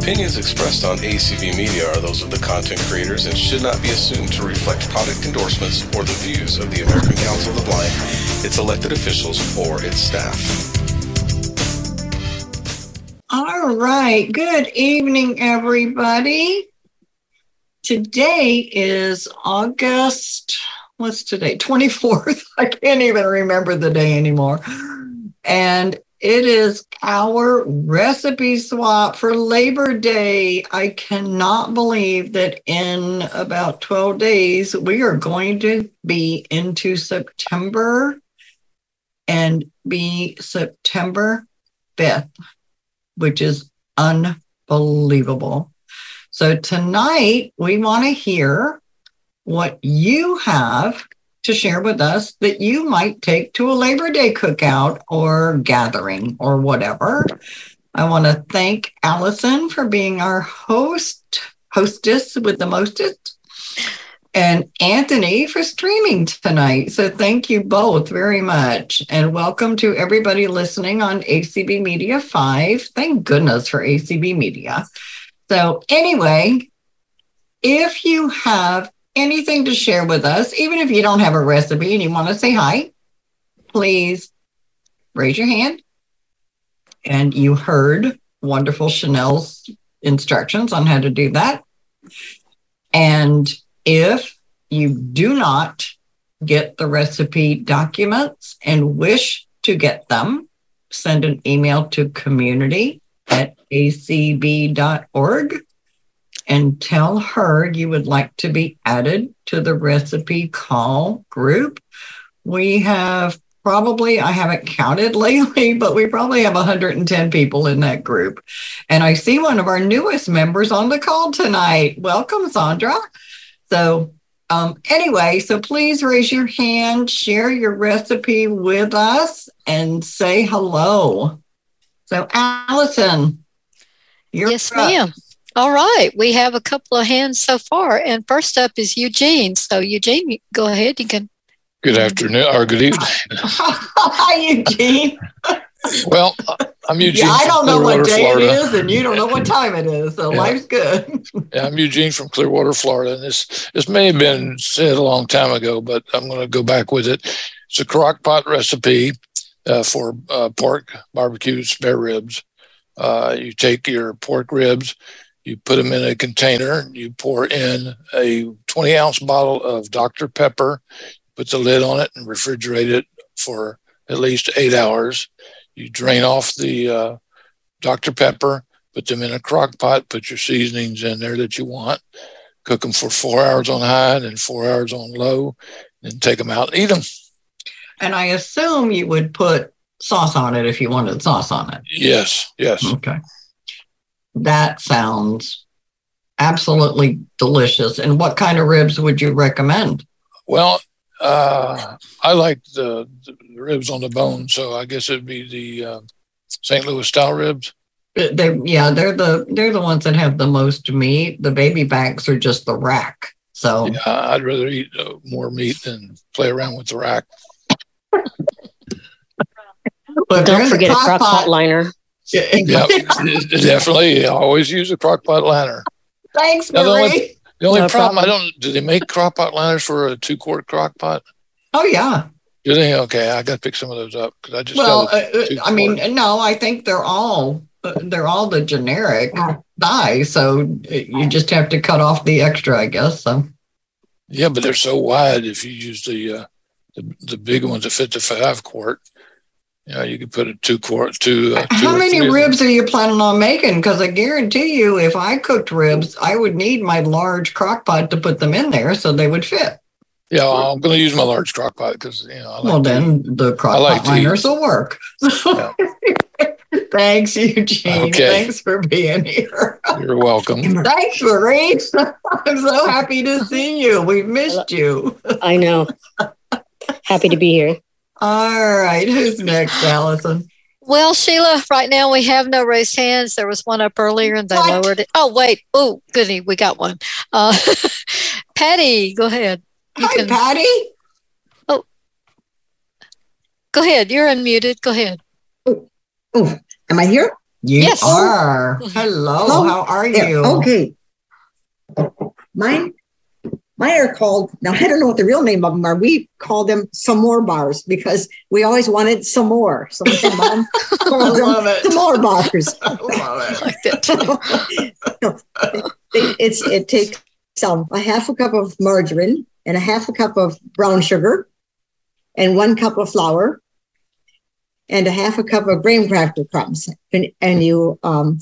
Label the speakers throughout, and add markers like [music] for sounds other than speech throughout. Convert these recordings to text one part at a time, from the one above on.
Speaker 1: Opinions expressed on ACB Media are those of the content creators and should not be assumed to reflect product endorsements or the views of the American Council of the Blind, its elected officials, or its staff.
Speaker 2: All right. Good evening, everybody. Today is August, what's today? 24th. [laughs] I can't even remember the day anymore. And it is our recipe swap for Labor Day. I cannot believe that in about 12 days, we are going to be into September and be September 5th, which is unbelievable. So tonight, we want to hear what you have to share with us that you might take to a Labor Day cookout or gathering or whatever. I want to thank Allison for being our host, hostess with the mostest, and Anthony for streaming tonight. So thank you both very much. And welcome to everybody listening on ACB Media 5. Thank goodness for ACB Media. So, anyway, if you have anything to share with us, even if you don't have a recipe and you want to say hi, please raise your hand. And you heard wonderful Chanel's instructions on how to do that. And if you do not get the recipe documents and wish to get them, send an email to community at acb.org and tell her you would like to be added to the recipe call group. We have probably, I haven't counted [laughs] lately, but we probably have 110 people in that group. And I see one of our newest members on the call tonight. Welcome, Sandra. So, um, anyway, so please raise your hand, share your recipe with us, and say hello. So, Allison,
Speaker 3: you're yes, up. ma'am. All right, we have a couple of hands so far, and first up is Eugene. So, Eugene, go ahead. You can.
Speaker 4: Good afternoon or good evening.
Speaker 2: Hi, Eugene.
Speaker 4: well, I'm Eugene.
Speaker 2: Yeah, I don't know what day Florida. it is, and you don't know what time it is, so yeah. life's good.
Speaker 4: yeah, I'm Eugene from Clearwater, Florida, and this this may have been said a long time ago, but I'm going to go back with it. It's a crock pot recipe uh, for uh, pork barbecue spare ribs. Uh, you take your pork ribs, you put them in a container, you pour in a 20 ounce bottle of Dr. Pepper, put the lid on it and refrigerate it for at least eight hours. You drain off the uh, Dr. Pepper, put them in a crock pot, put your seasonings in there that you want, cook them for four hours on high and then four hours on low, and take them out and eat them.
Speaker 2: And I assume you would put sauce on it if you wanted sauce on it.
Speaker 4: Yes, yes.
Speaker 2: Okay that sounds absolutely delicious. And what kind of ribs would you recommend?
Speaker 4: Well, uh, I like the, the, ribs on the bone, so I guess it'd be the uh, St. Louis style ribs.
Speaker 2: Uh, they, yeah, they're the they're the ones that have the most meat. The baby backs are just the rack. So
Speaker 4: yeah, I'd rather eat uh, more meat than play around with the rack.
Speaker 5: but don't forget a crock pot liner. [laughs]
Speaker 4: Yeah, definitely. always use a crock pot liner.
Speaker 2: Thanks, Marie.
Speaker 4: the only, the only no problem, problem, I don't. Do they make crock pot liners for a two quart crock pot?
Speaker 2: Oh yeah.
Speaker 4: Do they? Okay, I got to pick some of those up because I just.
Speaker 2: Well, uh, uh I mean, no, I think they're all uh, they're all the generic die. So uh, you just have to cut off the extra, I guess. So.
Speaker 4: Yeah, but they're so wide. If you use the uh, the, the big ones that fit the five quart, you know, you could put a two quart, two. Uh, two
Speaker 2: How many ribs are you planning on making? Because I guarantee you, if I cooked ribs, I would need my large crock pot to put them in there so they would fit.
Speaker 4: Yeah, well, I'm going to use my large crock pot because you know.
Speaker 2: Like well, then the crock like pot liners will work. Yeah. [laughs] Thanks, Eugene. Okay. Thanks for being here.
Speaker 4: You're welcome. [laughs]
Speaker 2: Thanks, Marie. [laughs] I'm so happy to see you. We missed you.
Speaker 5: I know. Happy to be here.
Speaker 2: All right. [laughs] Who's next, Allison?
Speaker 3: Well, Sheila, right now we have no raised hands. There was one up earlier and they what? lowered it. Oh, wait. Oh, goody. We got one. Uh, [laughs] Patty, go ahead.
Speaker 2: You Hi, can... Patty.
Speaker 3: Oh, go ahead. You're unmuted. Go ahead.
Speaker 6: Oh, oh. am I here?
Speaker 2: You yes. are. Hello. Oh, how are you?
Speaker 6: Okay. Mine, mine are called. Now I don't know what the real name of them are. We call them some more bars because we always wanted some more. So called them [laughs] some more bars. [laughs] I love it. [laughs] like that it's it takes um, a half a cup of margarine and a half a cup of brown sugar and one cup of flour and a half a cup of graham cracker crumbs. And, and you um,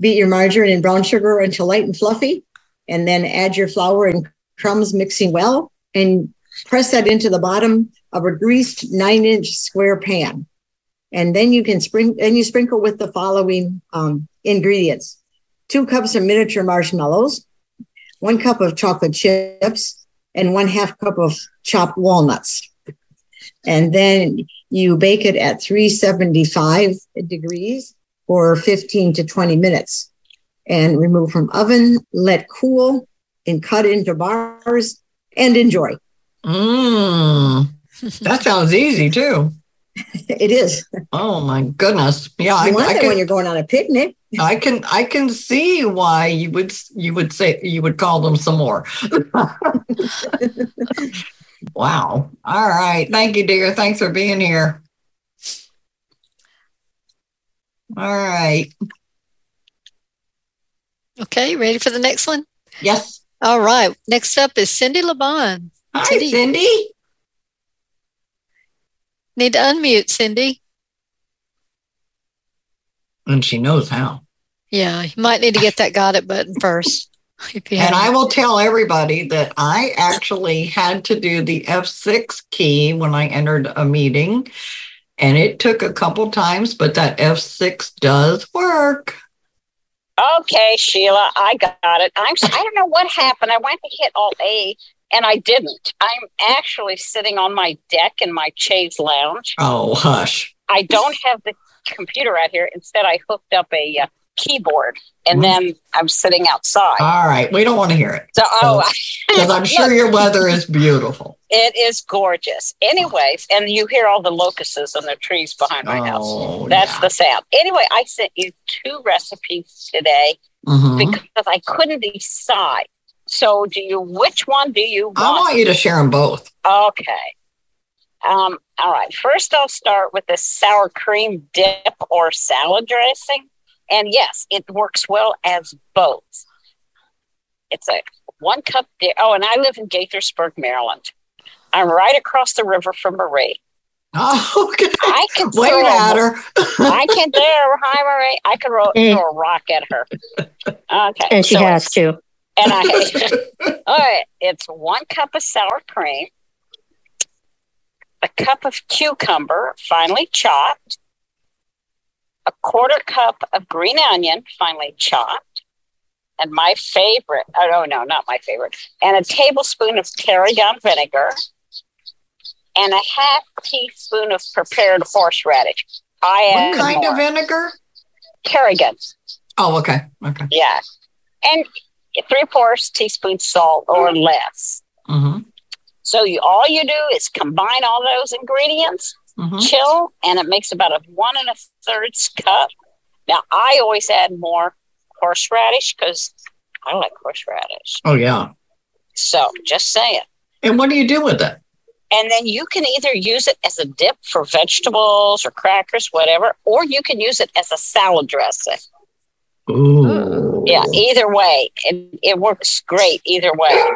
Speaker 6: beat your margarine and brown sugar until light and fluffy, and then add your flour and crumbs mixing well, and press that into the bottom of a greased nine inch square pan. And then you can sprinkle, and you sprinkle with the following um, ingredients two cups of miniature marshmallows, one cup of chocolate chips, and one half cup of chopped walnuts. And then you bake it at 375 degrees for 15 to 20 minutes and remove from oven, let cool, and cut into bars and enjoy.
Speaker 2: Mm, that sounds easy too. [laughs]
Speaker 6: it is.
Speaker 2: Oh my goodness! Yeah,
Speaker 6: you I, want I can, when you're going on a picnic. [laughs]
Speaker 2: I can I can see why you would you would say you would call them some more. [laughs] wow. All right. Thank you, dear. Thanks for being here. All right.
Speaker 3: Okay, ready for the next one?
Speaker 2: Yes.
Speaker 3: All right. Next up is Cindy LeBon.
Speaker 2: Hi, Cindy. Cindy.
Speaker 3: Need to unmute, Cindy.
Speaker 2: And she knows how.
Speaker 3: Yeah, you might need to get that got it button first.
Speaker 2: And I will tell everybody that I actually had to do the F6 key when I entered a meeting. And it took a couple times, but that F6 does work.
Speaker 7: Okay, Sheila, I got it. I'm I don't know what happened. I went to hit Alt A and I didn't. I'm actually sitting on my deck in my chaise lounge.
Speaker 2: Oh, hush.
Speaker 7: I don't have the computer out here. Instead, I hooked up a uh, keyboard and mm-hmm. then I'm sitting outside.
Speaker 2: All right. We don't want to hear it. So, oh, [laughs] because I'm sure your weather is beautiful.
Speaker 7: It is gorgeous. Anyways, and you hear all the locusts and the trees behind my oh, house. That's yeah. the sound. Anyway, I sent you two recipes today mm-hmm. because I couldn't decide. So, do you? Which one do you? Want?
Speaker 2: I want you to share them both.
Speaker 7: Okay. Um, all right. First, I'll start with the sour cream dip or salad dressing. And yes, it works well as both. It's a one cup dip. Oh, and I live in Gaithersburg, Maryland. I'm right across the river from Marie.
Speaker 2: Oh, [laughs] okay. I can wave at her.
Speaker 7: I can [laughs] there. Hi, Marie. I can ro- mm. throw a rock at her. Okay,
Speaker 5: and she so has to.
Speaker 7: And I, [laughs] all right, it's one cup of sour cream, a cup of cucumber, finely chopped, a quarter cup of green onion, finely chopped, and my favorite, oh no, not my favorite, and a tablespoon of tarragon vinegar, and a half teaspoon of prepared horseradish.
Speaker 2: I what kind more. of vinegar?
Speaker 7: Tarragon.
Speaker 2: Oh, okay. Okay.
Speaker 7: Yeah. And three fourths teaspoon salt or less. Mm-hmm. So you all you do is combine all those ingredients, mm-hmm. chill, and it makes about a one and a third cup. Now I always add more horseradish because I like horseradish.
Speaker 2: Oh yeah.
Speaker 7: So just saying.
Speaker 2: And what do you do with it?
Speaker 7: And then you can either use it as a dip for vegetables or crackers, whatever, or you can use it as a salad dressing.
Speaker 2: Ooh.
Speaker 7: Yeah, either way, it, it works great either way.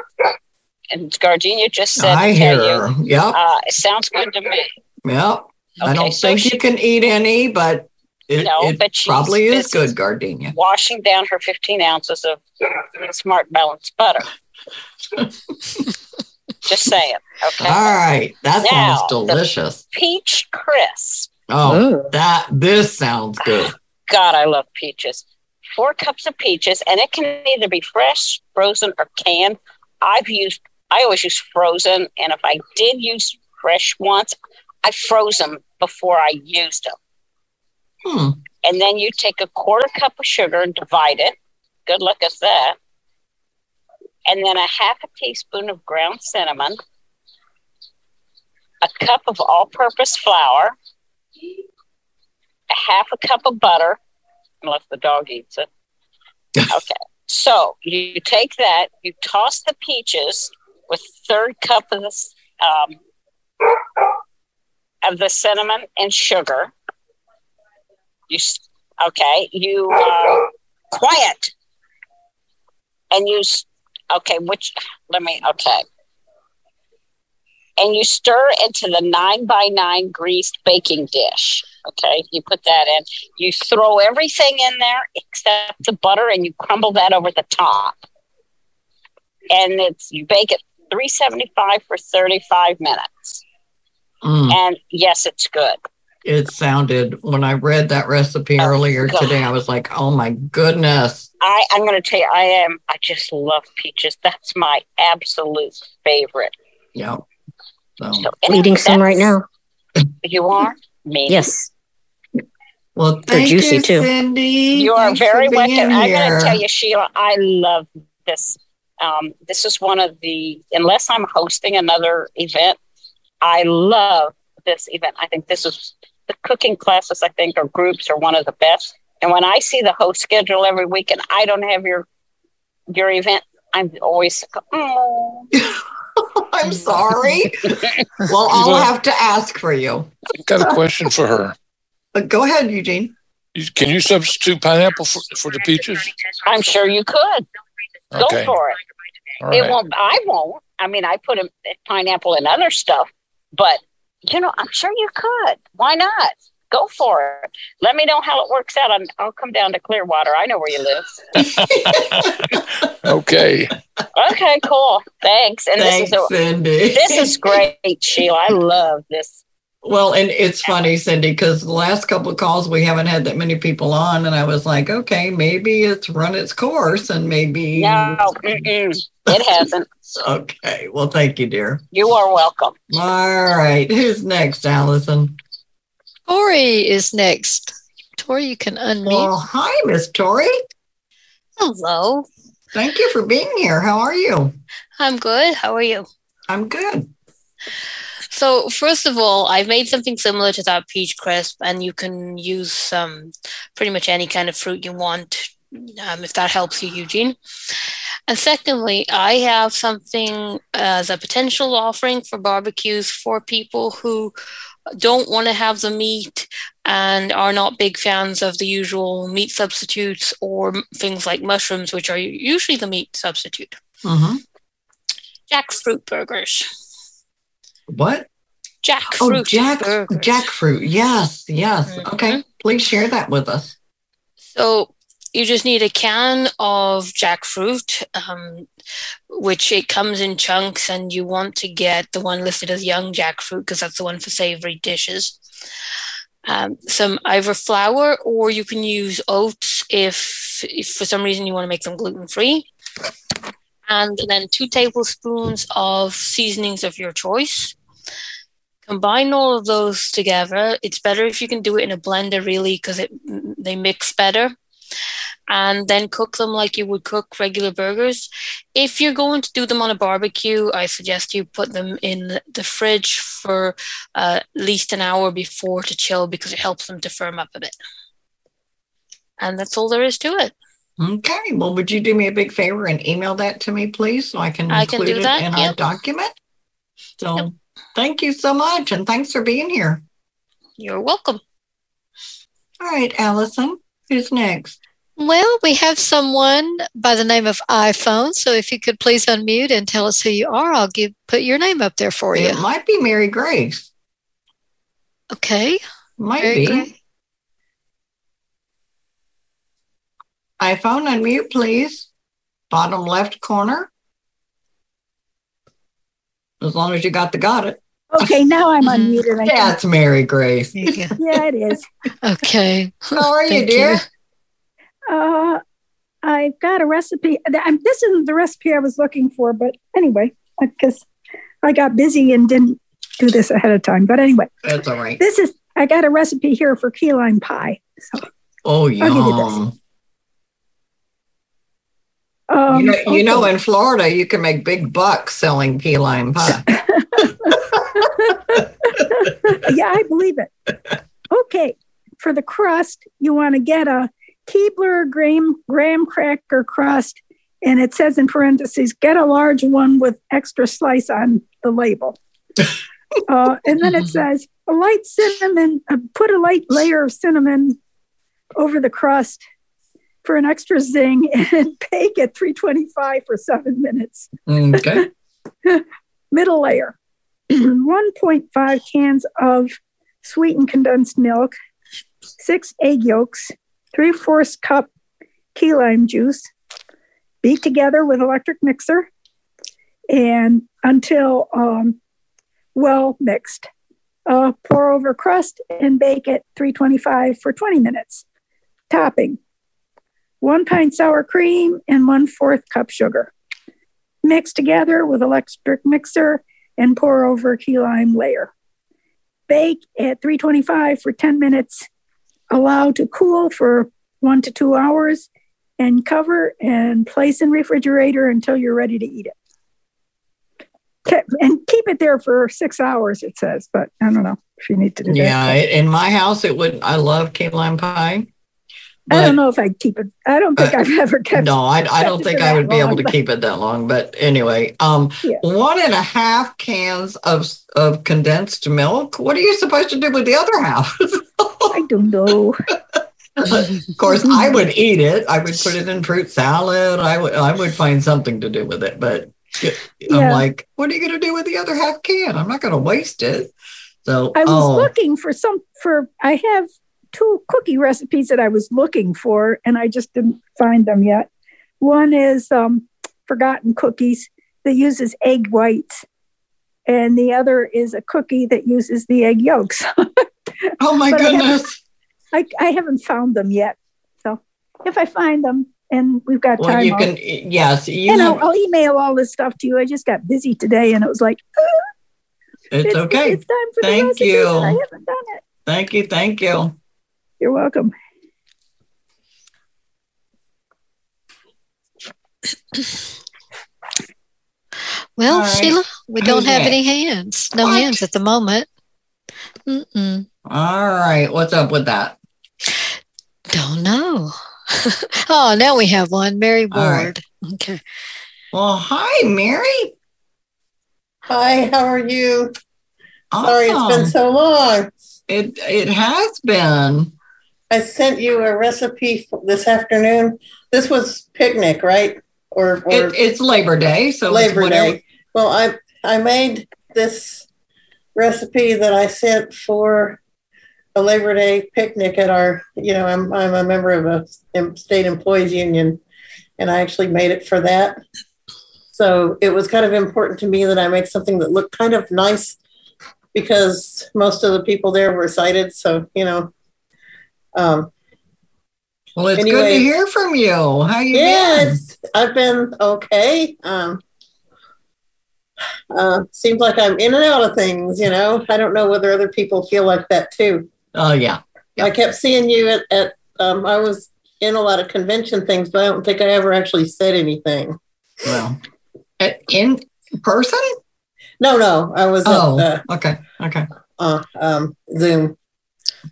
Speaker 7: And Gardenia just said,
Speaker 2: I hear you, Yep.
Speaker 7: Uh, it sounds good to me.
Speaker 2: Yep. Okay, I don't so think she, you can eat any, but it, no, it but probably is good, Gardenia.
Speaker 7: Washing down her 15 ounces of smart balanced butter. [laughs] just saying. Okay.
Speaker 2: All right. That now, sounds delicious.
Speaker 7: Peach crisp.
Speaker 2: Oh, Ooh. that this sounds good.
Speaker 7: God, I love peaches four cups of peaches, and it can either be fresh, frozen, or canned. I've used, I always use frozen, and if I did use fresh once, I froze them before I used them.
Speaker 2: Hmm.
Speaker 7: And then you take a quarter cup of sugar and divide it. Good luck at that. And then a half a teaspoon of ground cinnamon, a cup of all purpose flour, a half a cup of butter, unless the dog eats it. [laughs] Okay. So you take that, you toss the peaches with third cup of this um, of the cinnamon and sugar. You okay? You uh, quiet, and you okay. Which let me okay. And you stir into the nine by nine greased baking dish. Okay, you put that in. You throw everything in there except the butter, and you crumble that over the top. And it's you bake it 375 for 35 minutes. Mm. And yes, it's good.
Speaker 2: It sounded when I read that recipe oh, earlier God. today, I was like, oh my goodness.
Speaker 7: I, I'm going to tell you, I am, I just love peaches. That's my absolute favorite.
Speaker 2: Yeah.
Speaker 5: So, so eating some right now.
Speaker 7: You are? Me.
Speaker 5: Yes.
Speaker 2: Well, they're juicy you, too. Cindy.
Speaker 7: You are Thanks very welcome. I'm going to tell you, Sheila, I love this. Um, this is one of the, unless I'm hosting another event, I love this event. I think this is the cooking classes, I think, or groups are one of the best. And when I see the host schedule every week and I don't have your your event, I'm always, oh. [laughs]
Speaker 2: I'm sorry. [laughs] well, I'll have to ask for you.
Speaker 4: I've Got a question for her.
Speaker 2: Uh, go ahead, Eugene.
Speaker 4: Can you substitute pineapple for, for the peaches?
Speaker 7: I'm sure you could. Okay. Go for it. Right. It won't. I won't. I mean, I put a pineapple in other stuff, but you know, I'm sure you could. Why not? Go for it. Let me know how it works out. i will come down to Clearwater. I know where you
Speaker 4: live. [laughs] okay.
Speaker 7: Okay, cool. Thanks.
Speaker 2: And Thanks, this is a, Cindy.
Speaker 7: This is great, Sheila. I love this
Speaker 2: well, and it's funny, Cindy, because the last couple of calls we haven't had that many people on, and I was like, okay, maybe it's run its course, and maybe
Speaker 7: no, it hasn't. [laughs]
Speaker 2: okay, well, thank you, dear.
Speaker 7: You are welcome.
Speaker 2: All right, who's next, Allison?
Speaker 3: Tori is next. Tori, you can unmute. Well,
Speaker 2: hi, Miss Tori.
Speaker 8: Hello.
Speaker 2: Thank you for being here. How are you?
Speaker 8: I'm good. How are you?
Speaker 2: I'm good.
Speaker 8: So first of all, I've made something similar to that peach crisp, and you can use um, pretty much any kind of fruit you want, um, if that helps you, Eugene. And secondly, I have something as a potential offering for barbecues for people who don't want to have the meat and are not big fans of the usual meat substitutes or things like mushrooms, which are usually the meat substitute. Mm-hmm. Jackfruit burgers.
Speaker 2: What?
Speaker 8: Jackfruit.
Speaker 2: Oh, jack burgers. jackfruit. Yes, yes. Mm-hmm. Okay, please share that with us.
Speaker 8: So you just need a can of jackfruit, um, which it comes in chunks, and you want to get the one listed as young jackfruit because that's the one for savory dishes. Um, some either flour or you can use oats if, if for some reason you want to make them gluten free. And then two tablespoons of seasonings of your choice. Combine all of those together. It's better if you can do it in a blender, really, because it they mix better. And then cook them like you would cook regular burgers. If you're going to do them on a barbecue, I suggest you put them in the fridge for uh, at least an hour before to chill because it helps them to firm up a bit. And that's all there is to it.
Speaker 2: Okay. Well, would you do me a big favor and email that to me, please, so I can I include can it that, in yep. our document? So yep. thank you so much, and thanks for being here.
Speaker 8: You're welcome.
Speaker 2: All right, Allison, who's next?
Speaker 3: Well, we have someone by the name of iPhone. So if you could please unmute and tell us who you are, I'll give put your name up there for you.
Speaker 2: It might be Mary Grace.
Speaker 3: Okay.
Speaker 2: Might Mary be. Grace. iPhone, unmute, please. Bottom left corner. As long as you got the got it.
Speaker 9: Okay, now I'm mm-hmm. unmuted.
Speaker 2: I That's Mary Grace. [laughs]
Speaker 9: yeah, it is.
Speaker 3: Okay.
Speaker 2: How are you, dear?
Speaker 9: You. Uh, I've got a recipe. This isn't the recipe I was looking for, but anyway, because I got busy and didn't do this ahead of time. But anyway,
Speaker 2: that's all right.
Speaker 9: This is I got a recipe here for key lime pie. So
Speaker 2: oh, yum. Um, you, know, okay. you know, in Florida, you can make big bucks selling key lime pie. [laughs] [laughs]
Speaker 9: yeah, I believe it. Okay, for the crust, you want to get a Keebler graham, graham cracker crust, and it says in parentheses, get a large one with extra slice on the label. [laughs] uh, and then it says, a light cinnamon, uh, put a light layer of cinnamon over the crust for an extra zing [laughs] and bake at 325 for seven minutes.
Speaker 2: Okay. [laughs]
Speaker 9: Middle layer [clears throat] 1.5 cans of sweetened condensed milk, six egg yolks, three fourths cup key lime juice, beat together with electric mixer, and until um, well mixed. Uh, pour over crust and bake at 325 for 20 minutes. Topping one pint sour cream and one fourth cup sugar. Mix together with electric mixer and pour over key lime layer. Bake at 325 for 10 minutes. Allow to cool for one to two hours and cover and place in refrigerator until you're ready to eat it. And keep it there for six hours, it says, but I don't know if you need to do
Speaker 2: Yeah,
Speaker 9: that.
Speaker 2: Yeah, in my house, it would. I love key lime pie.
Speaker 9: I don't know if I'd keep it. I don't think
Speaker 2: Uh,
Speaker 9: I've ever kept
Speaker 2: No, I, I don't think I would be able
Speaker 9: long,
Speaker 2: to
Speaker 9: but-
Speaker 2: keep it that long. But anyway, um,
Speaker 9: Yeah.
Speaker 2: one and a half cans of of condensed milk. What are you supposed to do with the other half?
Speaker 9: I don't know. [laughs]
Speaker 2: of course, I would eat it. I would put it in fruit salad. I would I would find something to do with it. But I'm
Speaker 9: Yeah.
Speaker 2: like, what are you going to do with the other half can? I'm not going to waste it. So,
Speaker 9: I was
Speaker 2: oh,
Speaker 9: looking for some for I have two cookie recipes that I was looking for and I just didn't find them yet. One is um, forgotten cookies that uses egg whites and the other is a cookie that uses the egg yolks. [laughs]
Speaker 2: oh my
Speaker 9: but I haven't-
Speaker 2: goodness.
Speaker 9: I, I haven't found them yet. So if I find them and we've got
Speaker 2: Well,
Speaker 9: time,
Speaker 2: you can. Yes, you
Speaker 9: and
Speaker 2: know,
Speaker 9: I'll, I'll email all this stuff to you. I just got busy today and it was like,
Speaker 2: it's, okay.
Speaker 9: It's time for
Speaker 2: Thank
Speaker 9: the recipe.
Speaker 2: you.
Speaker 9: I haven't done it.
Speaker 2: Thank you. Thank you.
Speaker 9: You're welcome.
Speaker 3: Well,
Speaker 2: All right.
Speaker 3: Sheila, we
Speaker 2: Who's
Speaker 3: don't have
Speaker 2: next?
Speaker 3: any hands. No
Speaker 2: What?
Speaker 3: hands at the moment. Mm-mm.
Speaker 2: All right. What's up with that?
Speaker 3: Don't know. [laughs] oh, now we have one. Mary
Speaker 2: All right.
Speaker 3: Ward. Okay.
Speaker 2: Well, hi, Mary.
Speaker 10: Hi, how are you? Sorry, it's been so long.
Speaker 2: It it has been.
Speaker 10: I sent you a recipe this afternoon. This was picnic, right? Or, or
Speaker 2: It, it's Labor Day, so
Speaker 10: Labor Day. Well, I I made this recipe that I sent for a Labor Day picnic at our. You know, I'm I'm a member of a state employees union, and I actually made it for that. So it was kind of important to me that I make something that looked kind of nice because most of the people there were sighted. So you know, um,
Speaker 2: Well, it's good to hear from you. How you
Speaker 10: yeah,
Speaker 2: been?
Speaker 10: I've been okay. Um, uh, seems like I'm in and out of things, you know. I don't know whether other people feel like that too.
Speaker 2: Oh yeah.
Speaker 10: I kept seeing you at, at um, I was in a lot of convention things, but I don't think I ever actually said anything.
Speaker 2: Well, in person.
Speaker 10: No, no, I was
Speaker 2: Oh,
Speaker 10: at
Speaker 2: okay. Okay.
Speaker 10: uh, uh, um, Zoom.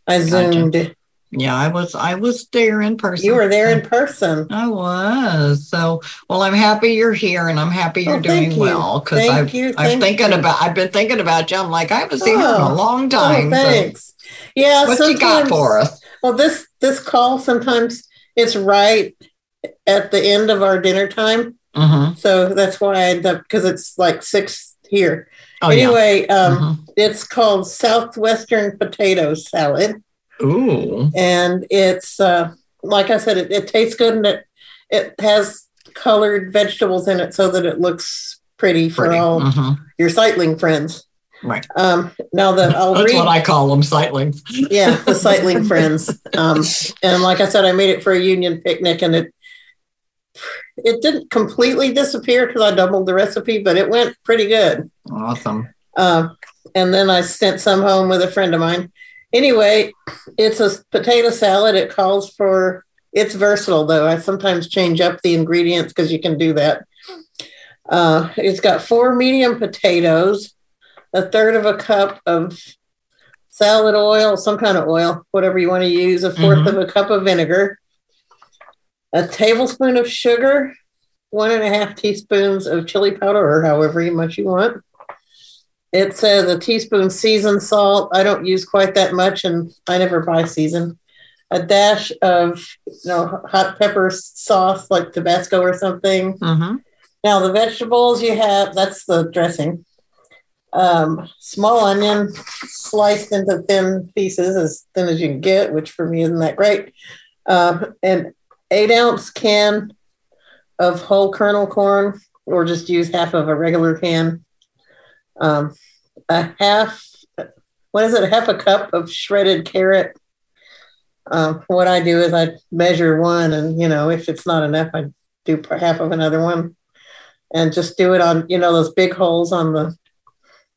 Speaker 10: I
Speaker 2: Gotcha. Yeah, I was. I was there in person.
Speaker 10: You were there in person.
Speaker 2: I was. So, well, I'm happy you're here, and I'm happy you're
Speaker 10: Oh,
Speaker 2: doing
Speaker 10: you.
Speaker 2: well because I've
Speaker 10: you,
Speaker 2: I'm thinking
Speaker 10: you.
Speaker 2: about. I've been thinking about you. I'm like I haven't seen you in a
Speaker 10: Oh.
Speaker 2: long
Speaker 10: Oh,
Speaker 2: time. so
Speaker 10: thanks. Yeah.
Speaker 2: what you got for us?
Speaker 10: Well, this this call sometimes it's right at the end of our dinner time,
Speaker 2: Mm-hmm.
Speaker 10: so that's why I end up because it's like six here.
Speaker 2: Oh
Speaker 10: anyway,
Speaker 2: yeah.
Speaker 10: um, it's called Southwestern potato salad.
Speaker 2: Ooh.
Speaker 10: and it's uh, like I said, it, it tastes good and it it has colored vegetables in it so that it looks pretty for
Speaker 2: Pretty.
Speaker 10: all
Speaker 2: Mhm.
Speaker 10: your sightling friends.
Speaker 2: Right.
Speaker 10: Um, now that [laughs] I'll
Speaker 2: That's
Speaker 10: read
Speaker 2: what I call them, sightlings.
Speaker 10: yeah, the sightling friends. Um, and like I said, I made it for a union picnic, and it it didn't completely disappear because I doubled the recipe, but it went pretty good.
Speaker 2: Awesome.
Speaker 10: Uh, and then I sent some home with a friend of mine. Anyway, it's a potato salad. It calls for it's versatile though. I sometimes change up the ingredients because you can do that. Uh, it's got four medium potatoes, a third of a cup of salad oil, some kind of oil, whatever you want to use, a 4th
Speaker 2: Mhm.
Speaker 10: of a cup of vinegar, a tablespoon of sugar, one and a half teaspoons of chili powder, or however much you want. It says a teaspoon seasoned salt. I don't use quite that much, and I never buy seasoned. A dash of you know hot pepper sauce, like Tabasco or something.
Speaker 2: Mm-hmm.
Speaker 10: Now the vegetables you have, that's the dressing. Um, small onion sliced into thin pieces, as thin as you can get, which for me isn't that great. Um, an eight ounce can of whole kernel corn, or just use half of a regular can. Um, a half, what is it? A half a cup of shredded carrot. Um, what I do is I measure one, and you know, if it's not enough, I do half of another one and just do it on you know those big holes on the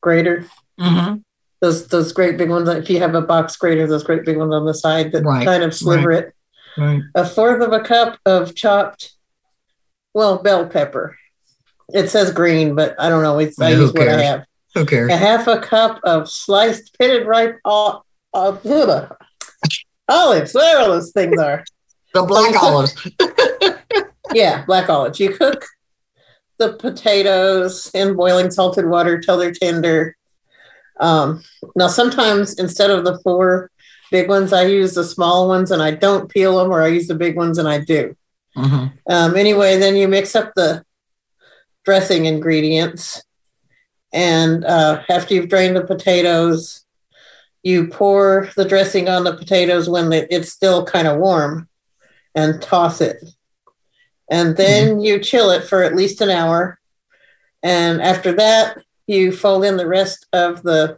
Speaker 10: grater
Speaker 2: Mm-hmm.
Speaker 10: those those great big ones if you have a box grater those great big ones on the side that
Speaker 2: Right,
Speaker 10: kind of sliver it
Speaker 2: Right.
Speaker 10: a fourth of a cup of chopped well bell pepper it says green but i don't know it's i
Speaker 2: Yeah,
Speaker 10: use what i have
Speaker 2: Who cares?
Speaker 10: a half a cup of sliced pitted ripe o- uh, olives whatever those things are
Speaker 2: The black olives. [laughs]
Speaker 10: yeah, black olives. You cook the potatoes in boiling salted water till they're tender. Um, now, sometimes instead of the four big ones, I use the small ones and I don't peel them, or I use the big ones and I do.
Speaker 2: Mm-hmm.
Speaker 10: Um, anyway, then you mix up the dressing ingredients. And uh, after you've drained the potatoes, you pour the dressing on the potatoes when it's still kind of warm and toss it. And then you chill it for at least an hour. And after that, you fold in the rest of the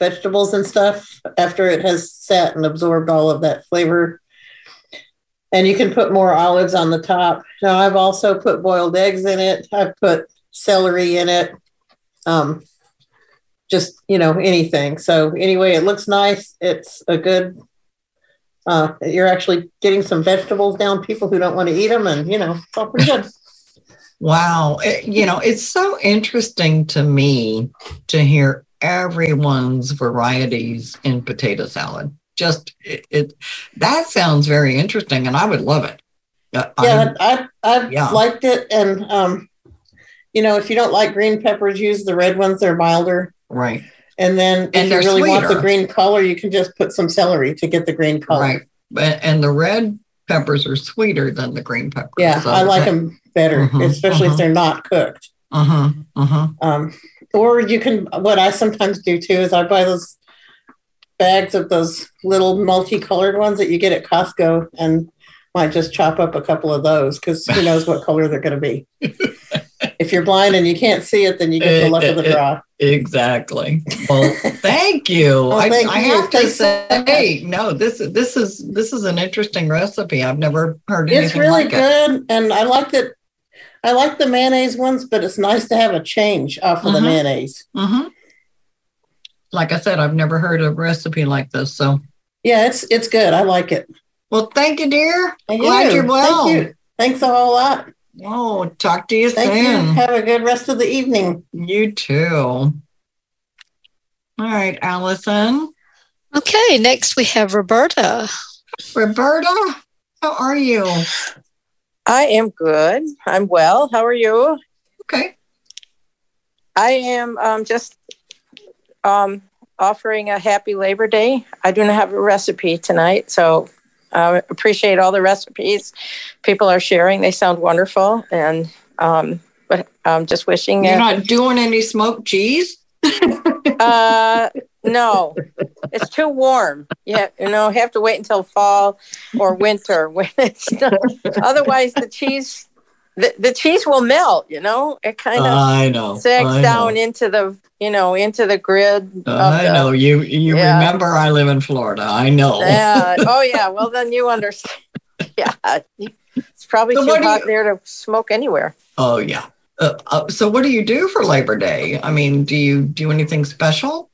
Speaker 10: vegetables and stuff after it has sat and absorbed all of that flavor. And you can put more olives on the top. Now, I've also put boiled eggs in it, I've put celery in it. Um, just, you know, anything. So, anyway, it looks nice. It's a good uh, you're actually getting some vegetables down people who don't want to eat them and you know it's all pretty good
Speaker 2: Wow. It- you know, it's so interesting to me to hear everyone's varieties in potato salad. Just it, it that sounds very interesting and I would love it. Uh,
Speaker 10: yeah i i
Speaker 2: Yeah.
Speaker 10: liked it and um you know if you don't like green peppers use the red ones they're milder
Speaker 2: right.
Speaker 10: and then if
Speaker 2: And
Speaker 10: you
Speaker 2: they're
Speaker 10: really want the green color you can just put some celery to get the green color
Speaker 2: Right. But and the red peppers are sweeter than the green peppers.
Speaker 10: yeah
Speaker 2: So
Speaker 10: i like
Speaker 2: that-
Speaker 10: them better
Speaker 2: Mhm,
Speaker 10: especially
Speaker 2: mhm.
Speaker 10: if they're not cooked
Speaker 2: Uh-huh. Uh-huh.
Speaker 10: Um, or you can, what I sometimes do too is I buy those bags of those little multicolored ones that you get at Costco and might just chop up a couple of those because who knows what color they're going to be. [laughs] if you're blind and you can't see it, then you get the luck of the draw.
Speaker 2: Exactly. Well, [laughs] thank you.
Speaker 10: Well,
Speaker 2: I,
Speaker 10: thank
Speaker 2: I
Speaker 10: you.
Speaker 2: have to
Speaker 10: so
Speaker 2: say, no, this is this is this is an interesting recipe. I've never heard anything like it.
Speaker 10: It's really
Speaker 2: like it.
Speaker 10: good. And I like that. I like the mayonnaise ones, but it's nice to have a change off of the
Speaker 2: Mhm.
Speaker 10: mayonnaise.
Speaker 2: hmm Like I said, I've never heard a recipe like this. So,
Speaker 10: Yeah, it's it's good. I like it.
Speaker 2: well, thank you, dear.
Speaker 10: Thank
Speaker 2: Glad
Speaker 10: you.
Speaker 2: you're well.
Speaker 10: Thank you. Thanks a whole lot.
Speaker 2: Oh, talk to you
Speaker 10: Thank
Speaker 2: soon.
Speaker 10: you. Have a good rest of the evening.
Speaker 2: You too. All right, Allison.
Speaker 3: Okay, next we have Roberta.
Speaker 2: Roberta, how are you?
Speaker 11: I am good. I'm well. How are you?
Speaker 2: Okay.
Speaker 11: I am um, just um, offering a happy Labor Day. I do not have a recipe tonight, so I appreciate all the recipes people are sharing. They sound wonderful, and um, but I'm just wishing.
Speaker 2: You're
Speaker 11: uh,
Speaker 2: not doing any smoked cheese? [laughs]
Speaker 11: uh, no, it's too warm. Yeah, you know, have to wait until fall or winter when it's. Otherwise, the cheese, the, the cheese will melt. You know, it kind of
Speaker 2: I know.
Speaker 11: sags
Speaker 2: I
Speaker 11: down
Speaker 2: know.
Speaker 11: into the you know into the grid. of
Speaker 2: I
Speaker 11: the-
Speaker 2: know you. You
Speaker 11: Yeah.
Speaker 2: remember I live in Florida. I know.
Speaker 11: Yeah. Oh yeah. Well, then you understand. [laughs] Yeah. It's probably
Speaker 2: So
Speaker 11: too hot
Speaker 2: you-
Speaker 11: there to smoke anywhere.
Speaker 2: Oh yeah. Uh, uh, so what do you do for Labor Day? I mean, do you do anything special?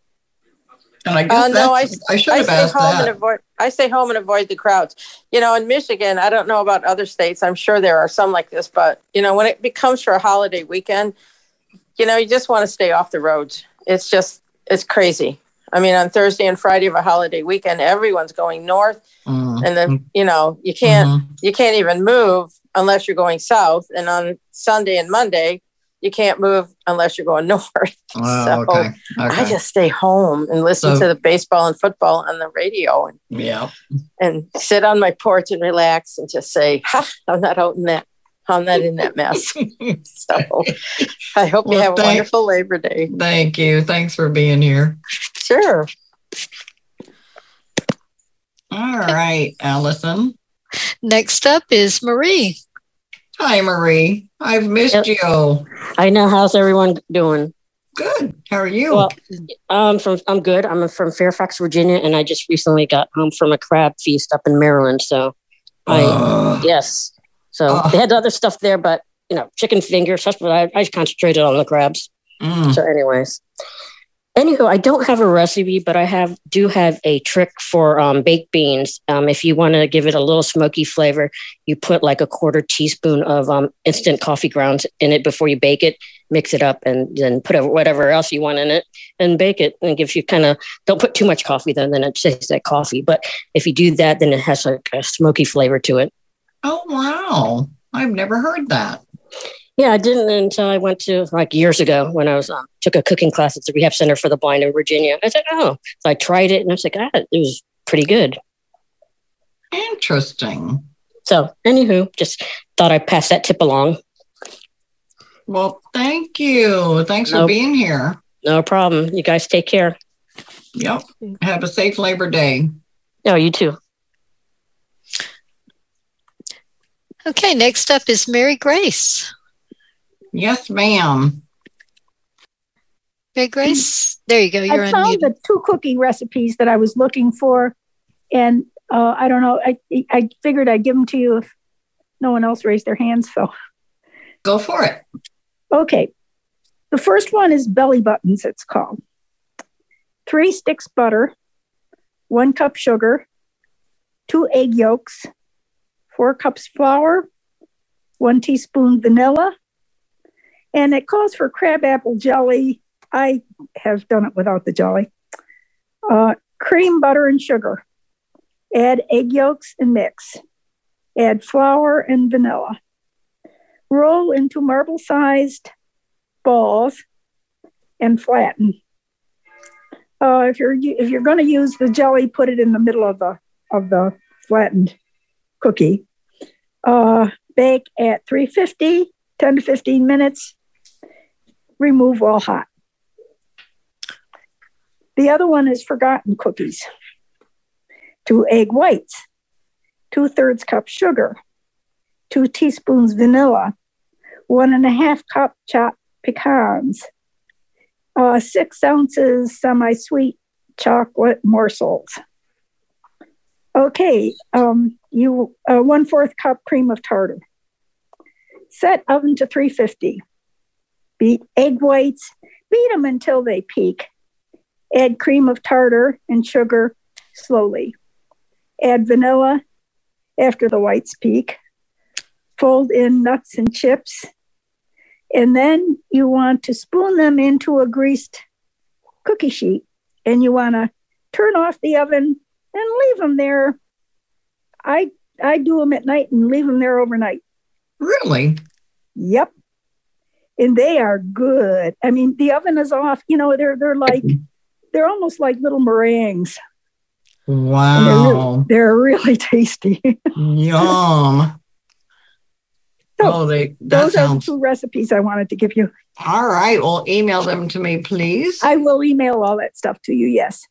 Speaker 2: And I guess
Speaker 11: Uh, no, I,
Speaker 2: I should have
Speaker 11: stay
Speaker 2: asked
Speaker 11: home and
Speaker 2: that.
Speaker 11: avoid. I stay home and avoid the crowds. You know, in Michigan, I don't know about other states. I'm sure there are some like this, but you know, when it becomes for a holiday weekend, you know, you just want to stay off the roads. It's just, it's crazy. I mean, on Thursday and Friday of a holiday weekend, everyone's going north,
Speaker 2: Mm.
Speaker 11: and then you know you can't
Speaker 2: Mhm.
Speaker 11: you can't even move unless you're going south. And on Sunday and Monday, you can't move unless you're going [laughs] north.
Speaker 2: Oh,
Speaker 11: so
Speaker 2: okay.
Speaker 11: I just stay home and listen
Speaker 2: So-
Speaker 11: to the baseball and football on the radio and,
Speaker 2: yeah.
Speaker 11: and sit on my porch and relax and just say, ha, I'm not out in that. I'm not in that mess. [laughs] so I hope you
Speaker 2: Well,
Speaker 11: have a wonderful Labor Day.
Speaker 2: Thank you. Thanks for being here.
Speaker 11: Sure.
Speaker 2: All right, Allison.
Speaker 3: Next up is Marie.
Speaker 2: Hi, Marie. I've missed
Speaker 5: Yep.
Speaker 2: you.
Speaker 5: I know. How's everyone doing?
Speaker 2: Good. How are you?
Speaker 5: Well, um, from I'm good. I'm from Fairfax, Virginia, and I just recently got home from a crab feast up in Maryland. So, I
Speaker 2: Ugh.
Speaker 5: yes. So
Speaker 2: Ugh.
Speaker 5: they had other stuff there, but you know, chicken fingers. That's what I, I concentrated on the crabs.
Speaker 2: Mm.
Speaker 5: So, anyways, anywho, I don't have a recipe, but I have do have a trick for um, baked beans. Um, if you want to give it a little smoky flavor, you put like a quarter teaspoon of um, instant coffee grounds in it before you bake it. Mix it up and then put whatever else you want in it and bake it. And it gives you kind of don't put too much coffee, then then it tastes like coffee. But if you do that, then it has like a smoky flavor to it.
Speaker 2: Oh, wow. I've never heard that.
Speaker 5: Yeah, I didn't until I went to like years ago when I was um, took a cooking class at the Rehab Center for the Blind in Virginia. I said, oh, so I tried it and I was like, ah, it was pretty good.
Speaker 2: Interesting.
Speaker 5: So, anywho, just thought I'd pass that tip along.
Speaker 2: Well, thank you. Thanks for being here.
Speaker 5: No problem. You guys take care.
Speaker 2: Yep. Have a safe Labor Day.
Speaker 5: No, you too.
Speaker 3: Okay, next up is Mary Grace.
Speaker 2: Yes, ma'am.
Speaker 3: Mary Grace, [clears throat] there you go. You're
Speaker 9: I found
Speaker 3: unmuted.
Speaker 9: the two cooking recipes that I was looking for, and uh, I don't know. I I figured I'd give them to you if no one else raised their hands. So
Speaker 2: Go for it.
Speaker 9: okay, the first one is belly buttons. It's called three sticks butter, one cup sugar, two egg yolks, four cups flour, one teaspoon vanilla, and it calls for crabapple jelly. I have done it without the jelly. Uh, cream, butter, and sugar. Add egg yolks and mix. Add flour and vanilla. Roll into marble sized balls and flatten. Uh, if you're if you're going to use the jelly, put it in the middle of the of the flattened cookie. Uh, bake at 350, 10 to 15 minutes. Remove while hot. The other one is forgotten cookies. Two egg whites, two thirds cup sugar, two teaspoons vanilla, one and a half cup chopped pecans, uh, six ounces semi sweet chocolate morsels. Okay, um, you uh, one fourth cup cream of tartar. Set oven to 350. Beat egg whites, beat them until they peak. Add cream of tartar and sugar slowly. Add vanilla after the whites peak. Fold in nuts and chips. And then you want to spoon them into a greased cookie sheet. And you want to turn off the oven and leave them there. I I do them at night and leave them there overnight.
Speaker 2: Really?
Speaker 9: Yep. And they are good. I mean, the oven is off. You know, they're they're like they're almost like little meringues. And they're,
Speaker 2: Wow.
Speaker 9: really, they're really [laughs] tasty.
Speaker 2: Yum.
Speaker 9: So,
Speaker 2: oh, they, that
Speaker 9: Those are two recipes I wanted to give you.
Speaker 2: all right. Well, email them to me, please.
Speaker 9: I will email all that stuff to you. Yes.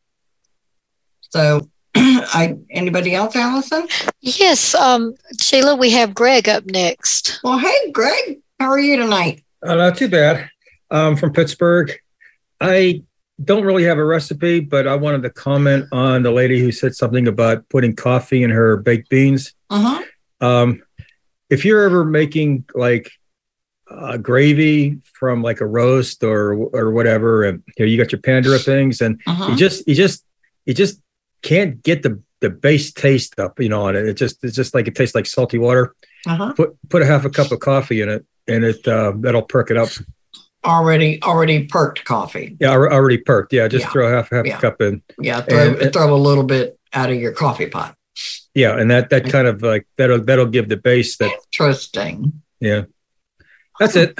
Speaker 2: So, [clears throat] I anybody else, Allison?
Speaker 3: Yes, um, Sheila, we have Greg up next.
Speaker 2: Well, hey, Greg, how are you tonight?
Speaker 12: Uh, not too bad. I'm from Pittsburgh. I don't really have a recipe, but I wanted to comment on the lady who said something about putting coffee in her baked beans.
Speaker 2: Uh huh.
Speaker 12: Um, if you're ever making like uh, gravy from like a roast or or whatever, and you know you got your Pandora things, and
Speaker 2: Uh-huh.
Speaker 12: you just you just you just can't get the the base taste up, you know, on it. It just it's just like it tastes like salty water.
Speaker 2: Uh huh.
Speaker 12: Put put a half a cup of coffee in it, and it uh, that'll perk it up.
Speaker 2: already already perked coffee.
Speaker 12: Yeah, already perked. Yeah, just
Speaker 2: Yeah.
Speaker 12: throw half half
Speaker 2: Yeah.
Speaker 12: a cup in.
Speaker 2: Yeah, throw,
Speaker 12: And-
Speaker 2: throw a little bit out of your coffee pot.
Speaker 12: Yeah, and that that kind of like that'll that'll give the base that.
Speaker 2: Interesting.
Speaker 12: Yeah, that's it.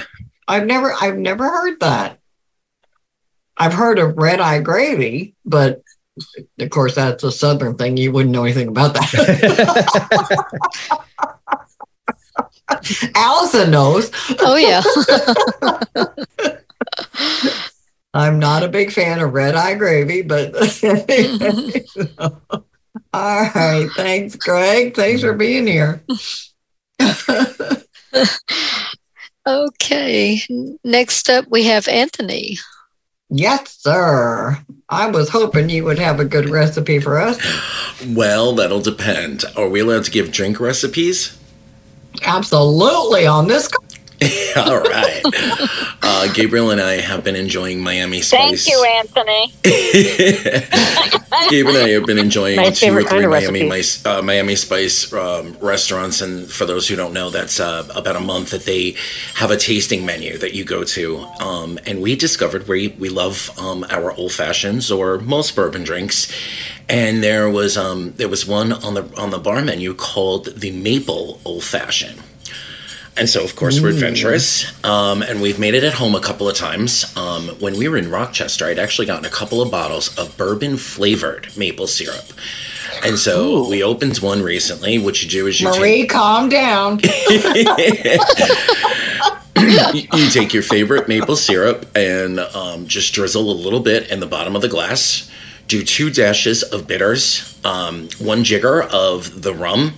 Speaker 2: I've never I've never heard that. I've heard of red eye gravy, but of course that's a southern thing. You wouldn't know anything about that. [laughs] [laughs] [laughs] Allison knows.
Speaker 3: Oh yeah. [laughs]
Speaker 2: I'm not a big fan of red eye gravy, but [laughs] all right. Thanks, Greg. Thanks for being here.
Speaker 3: okay. Next up, we have Anthony.
Speaker 2: Yes, sir. I was hoping you would have a good recipe for us.
Speaker 13: Well, that'll depend. Are we allowed to give drink recipes?
Speaker 2: Absolutely on this. [laughs]
Speaker 13: All right. Uh, Gabriel and I have been enjoying Miami Spice.
Speaker 7: Thank you, Anthony. [laughs]
Speaker 13: Gabe and I have been enjoying
Speaker 5: My
Speaker 13: two or three Miami, uh, Miami Spice um, restaurants, and for those who don't know, that's uh, about a month that they have a tasting menu that you go to. Um, and we discovered we we love um, our old fashions or most bourbon drinks, and there was um, there was one on the on the bar menu called the Maple Old Fashioned. And so, of course, we're adventurous, um, and we've made it at home a couple of times. Um, when we were in Rochester, I'd actually gotten a couple of bottles of bourbon flavored maple syrup. And so we opened one recently. What you do is you
Speaker 2: Marie, calm down. [laughs]
Speaker 13: you take your favorite maple syrup and um, just drizzle a little bit in the bottom of the glass. Do two dashes of bitters, um, one jigger of the rum,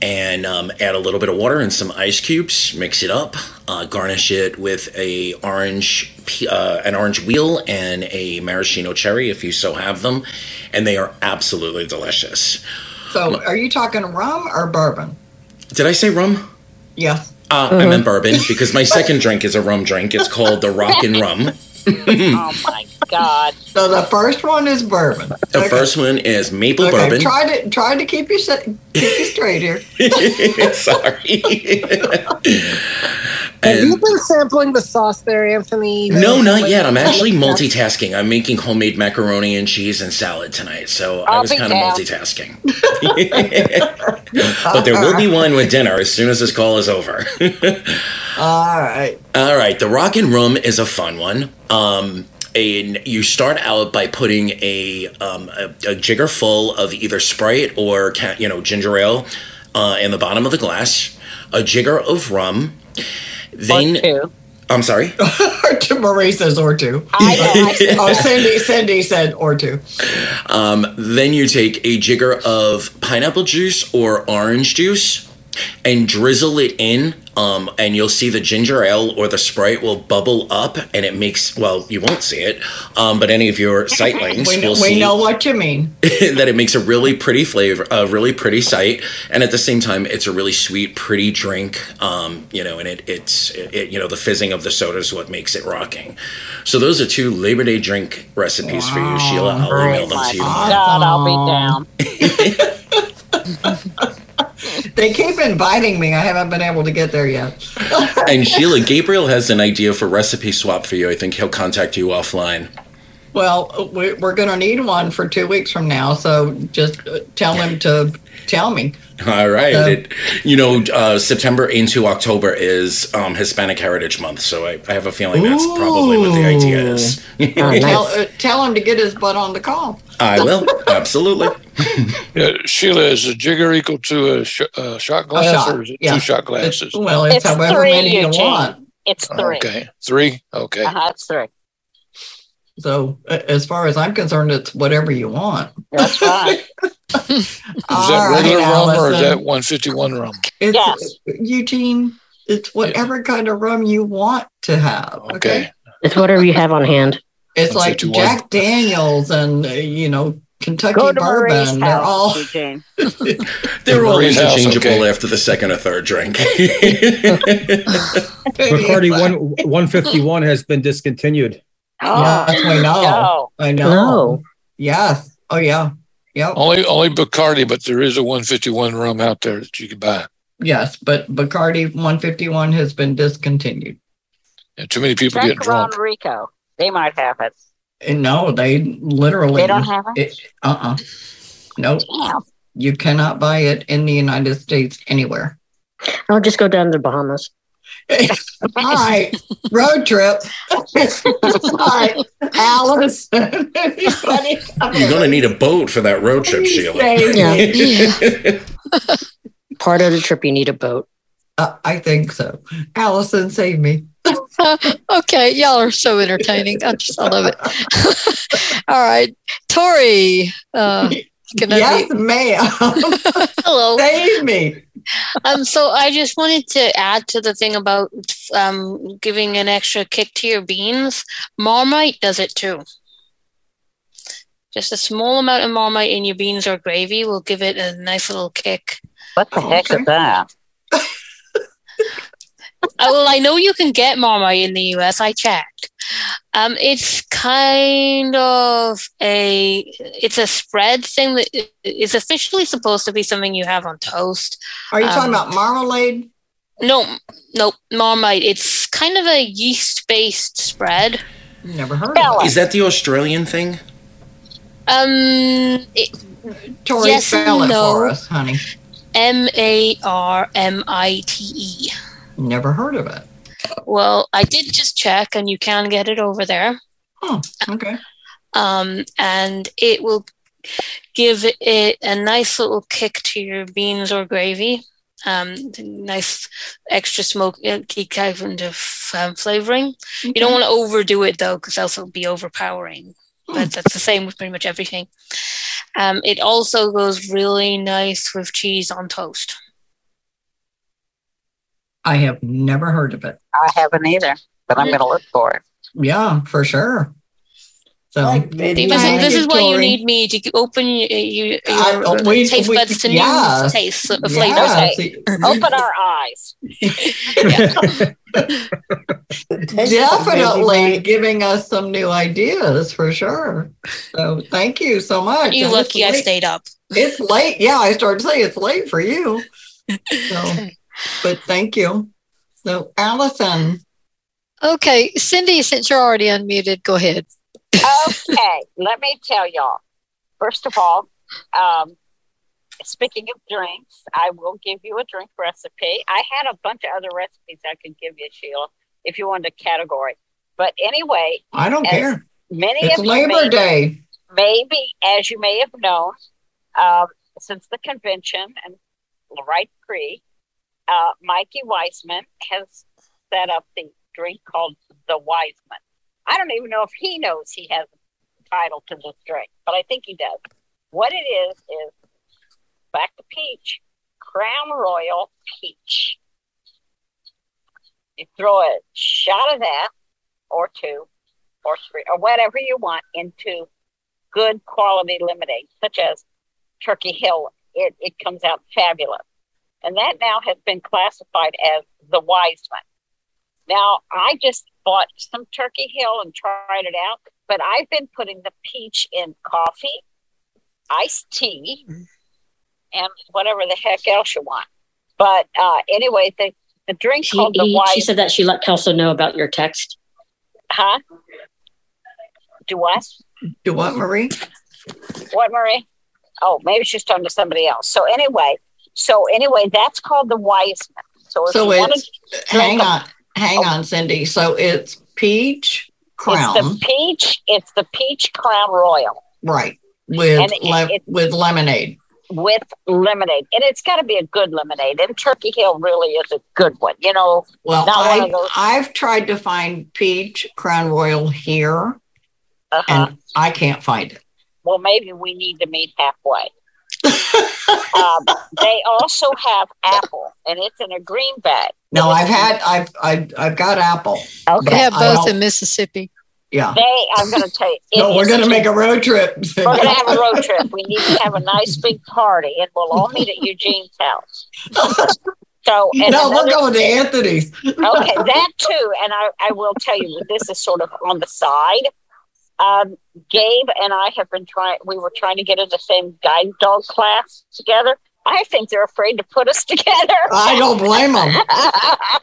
Speaker 13: and um, add a little bit of water and some ice cubes. Mix it up. Uh, garnish it with a orange, uh, an orange wheel and a maraschino cherry if you so have them, and they are absolutely delicious.
Speaker 2: So, are you talking rum or bourbon?
Speaker 13: Did I say rum?
Speaker 2: Yes.
Speaker 13: Uh, I meant bourbon because my second drink is a rum drink. It's called the Rock and Rum. [laughs]
Speaker 7: oh my God. [laughs]
Speaker 2: So the first one is bourbon.
Speaker 13: The first one is maple
Speaker 2: Okay,
Speaker 13: bourbon.
Speaker 2: try to try to keep you keep you straight here. [laughs]
Speaker 13: Sorry. [laughs]
Speaker 14: Have you
Speaker 13: And-
Speaker 14: been sampling the sauce there, Anthony?
Speaker 13: no, not yet. I'm actually multitasking. I'm making homemade macaroni and cheese and salad tonight, so I
Speaker 7: I'll
Speaker 13: was kind of multitasking. but there will be wine with dinner as soon as this call is over.
Speaker 2: All right.
Speaker 13: All right, the rock and rum is a fun one. Um, and you start out by putting a, um, a, a jigger full of either Sprite or you know ginger ale uh, in the bottom of the glass, a jigger of rum. Then
Speaker 7: two.
Speaker 13: I'm sorry. [laughs]
Speaker 2: to Marie says or two.
Speaker 7: I know. I [laughs] said
Speaker 2: Oh,
Speaker 7: that.
Speaker 2: Cindy, Cindy said or two.
Speaker 13: Um, then you take a jigger of pineapple juice or orange juice and drizzle it in. Um, and you'll see the ginger ale or the Sprite will bubble up, and it makes well, you won't see it, um, but any of your [laughs] sightlings
Speaker 2: We know,
Speaker 13: will
Speaker 2: we
Speaker 13: see
Speaker 2: know what you mean. [laughs]
Speaker 13: that it makes a really pretty flavor, a really pretty sight, and at the same time, it's a really sweet, pretty drink. Um, you know, and it, it's it, it- you know the fizzing of the soda is what makes it rocking. So those are two Labor Day drink recipes for you, Sheila. I'll email them
Speaker 7: my
Speaker 13: to you. tomorrow.
Speaker 7: God, I'll be down. [laughs]
Speaker 2: They keep inviting me. I haven't been able to get there yet.
Speaker 13: And Sheila, Gabriel has an idea for recipe swap for you. I think he'll contact you offline.
Speaker 2: Well, we- we're going to need one for two weeks from now. So just uh, tell him to tell me.
Speaker 13: All right.
Speaker 2: Um,
Speaker 13: It, you know, uh, September into October is um, Hispanic Heritage Month, so I, I have a feeling that's probably what the idea is. [laughs]
Speaker 2: tell, uh, tell him to get his butt on the call.
Speaker 13: I will absolutely.
Speaker 4: Yeah, [laughs] Sheila, is a jigger equal to a, sh- a shot glass,
Speaker 2: shot,
Speaker 4: or is it
Speaker 2: yeah.
Speaker 4: two shot glasses?
Speaker 2: Well, it's,
Speaker 7: It's
Speaker 2: however
Speaker 7: three,
Speaker 2: many you
Speaker 7: Eugene.
Speaker 2: want.
Speaker 7: It's three.
Speaker 4: Okay, three. Okay.
Speaker 7: Uh-huh, it's three.
Speaker 2: So as far as I'm concerned, it's whatever you want.
Speaker 7: That's right. [laughs]
Speaker 4: Is that regular rum or is that 151 rum?
Speaker 2: It's,
Speaker 7: Yes.
Speaker 2: Eugene, it's whatever kind of rum you want to have. Okay.
Speaker 4: Okay.
Speaker 5: It's whatever you have on hand.
Speaker 2: It's like Jack Daniels and, uh, you know, Kentucky
Speaker 7: Go Marie's
Speaker 2: bourbon. They're
Speaker 7: house,
Speaker 2: all.
Speaker 7: Eugene. [laughs]
Speaker 13: They're all interchangeable
Speaker 4: okay.
Speaker 13: after the second or third drink. [laughs]
Speaker 12: Bacardi one 151 has been discontinued.
Speaker 7: Oh,
Speaker 2: Yes, we know.
Speaker 7: no.
Speaker 2: I know.
Speaker 5: No.
Speaker 2: Yes. Oh, yeah. Yep.
Speaker 4: Only only Bacardi, but there is a 151 rum out there that you can buy.
Speaker 2: Yes, but Bacardi 151 has been discontinued.
Speaker 4: Yeah, too many people
Speaker 7: Check
Speaker 4: get drunk.
Speaker 7: around Rico. They might have it.
Speaker 2: And no, they literally.
Speaker 7: They don't have it?
Speaker 2: Uh uh Nope. You cannot buy it in the United States anywhere.
Speaker 5: I'll just go down to the Bahamas.
Speaker 2: All right, road trip. All right, Alice. Anybody?
Speaker 13: You're going to need a boat for that road trip, Sheila.
Speaker 2: Yeah.
Speaker 5: Part of the trip, you need a boat.
Speaker 2: Uh, I think so. Allison, save me. [laughs]
Speaker 3: okay, y'all are so entertaining. I just I love it. [laughs] All right, Tori. Uh, can I
Speaker 2: yes,
Speaker 3: be-
Speaker 2: ma'am. [laughs]
Speaker 8: Hello.
Speaker 2: Save me.
Speaker 8: Um, so I just wanted to add to the thing about um, giving an extra kick to your beans. Marmite does it too. Just a small amount of Marmite in your beans or gravy will give it a nice little kick.
Speaker 7: What the heck is that? [laughs]
Speaker 8: Uh, [laughs] well, I know you can get Marmite in the US. I checked. Um, it's kind of a it's a spread thing that is officially supposed to be something you have on toast.
Speaker 2: Are you talking
Speaker 8: Um,
Speaker 2: about marmalade?
Speaker 8: No, no, Marmite. It's kind of a yeast-based spread.
Speaker 2: Never heard of
Speaker 13: Is that the Australian thing?
Speaker 8: Um, it,
Speaker 2: it. Tori,
Speaker 8: yes
Speaker 2: spell it
Speaker 8: no.
Speaker 2: for us, honey.
Speaker 8: M A R M I T E.
Speaker 2: Never heard of it.
Speaker 8: Well, I did just check, and you can get it over there.
Speaker 2: Oh, okay.
Speaker 8: Um, and it will give it a nice little kick to your beans or gravy. Um, nice extra smoky kind of um, flavoring. You don't want to overdo it though, because else it'll be overpowering. But that's the same with pretty much everything. Um, it also goes really nice with cheese on toast.
Speaker 2: I have never heard of it.
Speaker 7: I haven't either, but I'm going to look for it.
Speaker 2: Yeah, for sure. So
Speaker 8: See, this, is, this is why you need me to open you, you, your
Speaker 2: I- we-
Speaker 8: taste
Speaker 2: we-
Speaker 8: buds to
Speaker 2: yes.
Speaker 8: new tastes of
Speaker 2: Yes.
Speaker 8: flavors.
Speaker 7: Okay, open our eyes.
Speaker 2: Definitely [laughs] giving us some new ideas for sure. So thank you so much.
Speaker 8: You
Speaker 2: And it's
Speaker 8: lucky I stayed up.
Speaker 2: It's late. Yeah, I started to say it's late for you. [laughs] So, but thank you. So Allison,
Speaker 3: Okay, Cindy, since you're already unmuted, go ahead.
Speaker 7: okay, [laughs] let me tell y'all. First of all, um, speaking of drinks, I will give you a drink recipe. I had a bunch of other recipes I could give you, Sheila, if you wanted a category. But anyway,
Speaker 2: I don't care.
Speaker 7: Many
Speaker 2: It's
Speaker 7: of you
Speaker 2: Labor
Speaker 7: may-
Speaker 2: Day.
Speaker 7: maybe, as you may have known, um, since the convention and right pre, uh, Mikey Weissman has set up the drink called the Wiseman. I don't even know if he knows he has a title to this drink, but I think he does. What it is is back to peach, Crown Royal peach. You throw a shot of that, or two, or three, or whatever you want into good quality lemonade, such as Turkey Hill. It, it comes out fabulous. And that now has been classified as the wise Wiseman. Now, I just bought some Turkey Hill and tried it out, but I've been putting the peach in coffee, iced tea, and whatever the heck else you want. But uh, anyway, the, the drink
Speaker 5: She,
Speaker 7: called the
Speaker 5: he-
Speaker 7: Wiseman.
Speaker 5: she said that she let Kelso know about your text.
Speaker 7: Huh? Do what?
Speaker 2: Do what, Marie?
Speaker 7: What, Marie? Oh, maybe she's talking to somebody else. So anyway, so anyway, that's called the Wiseman. So if
Speaker 2: So
Speaker 7: you
Speaker 2: it's hang on, hang on, Cindy. So it's peach crown,
Speaker 7: it's the peach, it's the peach crown royal
Speaker 2: right? With
Speaker 7: it-
Speaker 2: le-
Speaker 7: it-
Speaker 2: with lemonade.
Speaker 7: with lemonade, and it's got to be a good lemonade. And Turkey Hill really is a good one. You know,
Speaker 2: Well,
Speaker 7: not one
Speaker 2: I,
Speaker 7: of those.
Speaker 2: I've tried to find peach crown royal here,
Speaker 7: Uh-huh.
Speaker 2: and I can't find it.
Speaker 7: Well, maybe we need to meet halfway. Um, they also have apple, and it's in a green bag.
Speaker 2: No, I've had, I've, I've, I've got apple.
Speaker 7: Okay.
Speaker 3: They have both in Mississippi.
Speaker 2: Yeah.
Speaker 7: They, I'm going [laughs] to tell you,
Speaker 2: No, we're going to make a road trip.
Speaker 7: We're going to have a road trip. We need to have a nice big party, and we'll all meet at Eugene's house. So, and
Speaker 2: no, we're
Speaker 7: another-
Speaker 2: going to Anthony's.
Speaker 7: okay, that too. And I, I will tell you, this is sort of on the side. Um, Gabe and I have been trying. We were trying to get in the same guide dog class together. I think they're afraid to put us [laughs] together.
Speaker 2: I don't blame them. [laughs]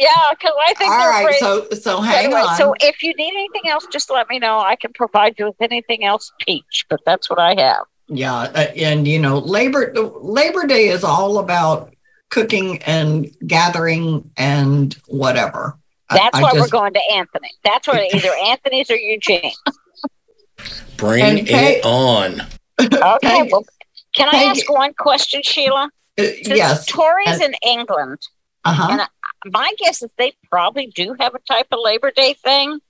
Speaker 7: yeah, because I think
Speaker 2: All
Speaker 7: they're
Speaker 2: right,
Speaker 7: afraid-
Speaker 2: so so hang
Speaker 7: Anyway,
Speaker 2: on.
Speaker 7: So if you need anything else, just let me know. I can provide you with anything else, peach. But that's what I have.
Speaker 2: Yeah, uh, and you know, Labor Labor Day is all about cooking and gathering and whatever. I-
Speaker 7: That's
Speaker 2: I
Speaker 7: why we're going to Anthony. That's where [laughs] either Anthony's or Eugene.
Speaker 13: Bring
Speaker 2: And Peg-
Speaker 13: it on.
Speaker 7: Okay. Well, can I ask one question, Sheila?
Speaker 2: Uh,
Speaker 7: Since
Speaker 2: yes.
Speaker 7: Tori's
Speaker 2: And-
Speaker 7: in England,
Speaker 2: Uh-huh.
Speaker 7: and I, my guess is they probably do have a type of Labor Day thing.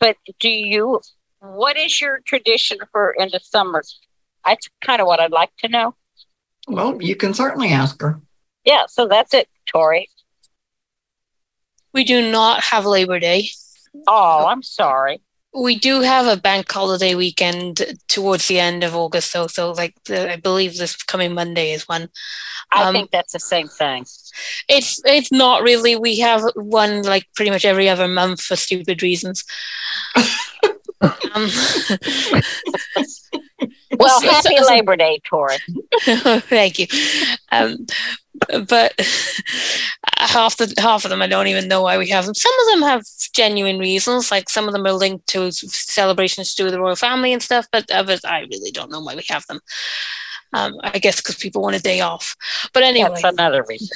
Speaker 7: But do you? What is your tradition for in the summer? That's kind of what I'd like to know.
Speaker 2: Well, you can certainly ask her.
Speaker 7: Yeah. So that's it, Tori.
Speaker 8: We do not have Labor Day.
Speaker 7: Oh, I'm sorry.
Speaker 8: We do have a bank holiday weekend towards the end of August, though. So, like, the, I believe this coming Monday is one.
Speaker 7: I
Speaker 8: Um,
Speaker 7: think that's the same thing.
Speaker 8: It's it's not really. We have one like pretty much every other month for stupid reasons. um, [laughs]
Speaker 7: Well, [laughs] happy Labor Day, Tori. [laughs]
Speaker 8: Thank you. Um, but [laughs] half the half of them, I don't even know why we have them. Some of them have genuine reasons, like some of them are linked to celebrations to do with the royal family and stuff. But others, I really don't know why we have them. Um, I guess because people want a day off. But anyway,
Speaker 7: That's another reason.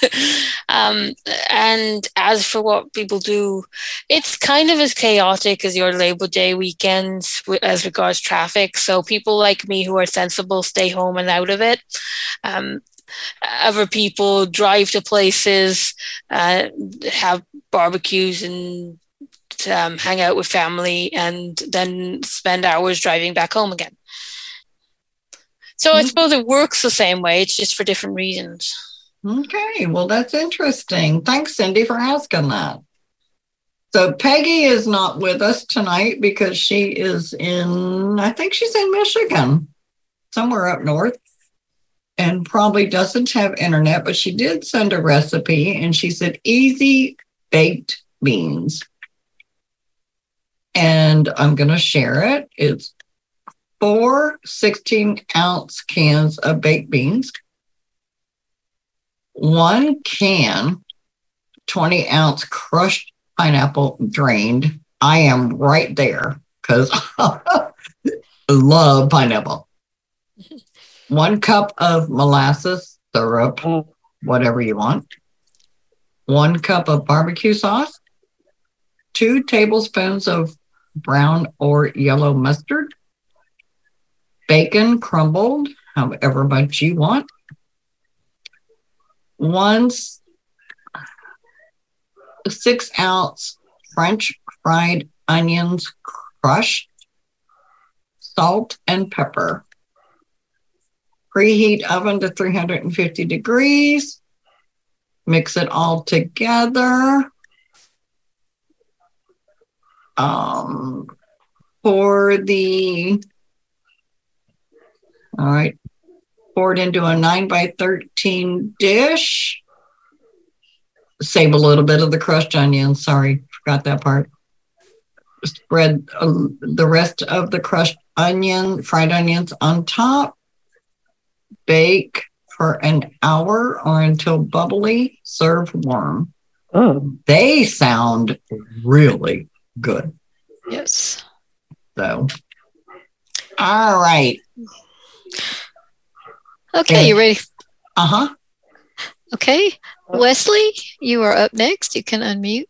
Speaker 7: [laughs]
Speaker 8: um, and as for what people do, it's kind of as chaotic as your Labor Day weekends as regards traffic. So people like me who are sensible stay home and out of it. Um, other people drive to places, uh, have barbecues and um, hang out with family, and then spend hours driving back home again. So I suppose it works the same way. It's just for different reasons.
Speaker 2: Okay, well, that's interesting. Thanks, Cindy, for asking that. So Peggy is not with us tonight because she is in, I think she's in Michigan, somewhere up north, and probably doesn't have internet, but she did send a recipe and she said easy baked beans. And I'm going to share it. It's four 16 ounce cans of baked beans, one can 20 ounce crushed pineapple drained. I am right there because [laughs] love pineapple. One cup of molasses syrup, mm. whatever you want. One cup of barbecue sauce. Two tablespoons of brown or yellow mustard. Bacon crumbled, however much you want one six ounce French fried onions crushed, salt and pepper. Preheat oven to 350 degrees. Mix it all together. Um, pour the, all right, pour it into a 9 by 13 dish. Save a little bit of the crushed onion. Sorry, forgot that part. Spread uh, the rest of the crushed onion, fried onions on top. Bake for an hour or until bubbly. Serve warm.
Speaker 5: Oh,
Speaker 2: They sound really good.
Speaker 3: Yes.
Speaker 2: So, all right.
Speaker 3: Okay, you ready?
Speaker 2: Uh huh.
Speaker 3: Okay. Wesley, you are up next. You can unmute.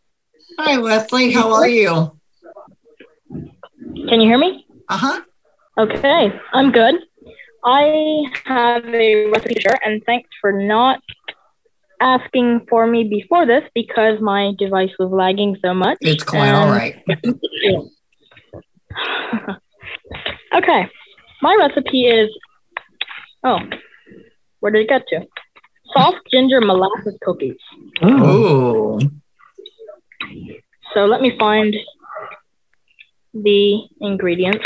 Speaker 2: Hi, Wesley. How are you?
Speaker 15: Can you hear me?
Speaker 2: Uh huh.
Speaker 15: Okay, I'm good. I have a recipe share, and thanks for not asking for me before this because my device was lagging so much.
Speaker 2: It's quite all right. [laughs]
Speaker 15: Okay, my recipe is oh, where did it get to? Soft ginger molasses cookies.
Speaker 2: Oh.
Speaker 15: So let me find the ingredients.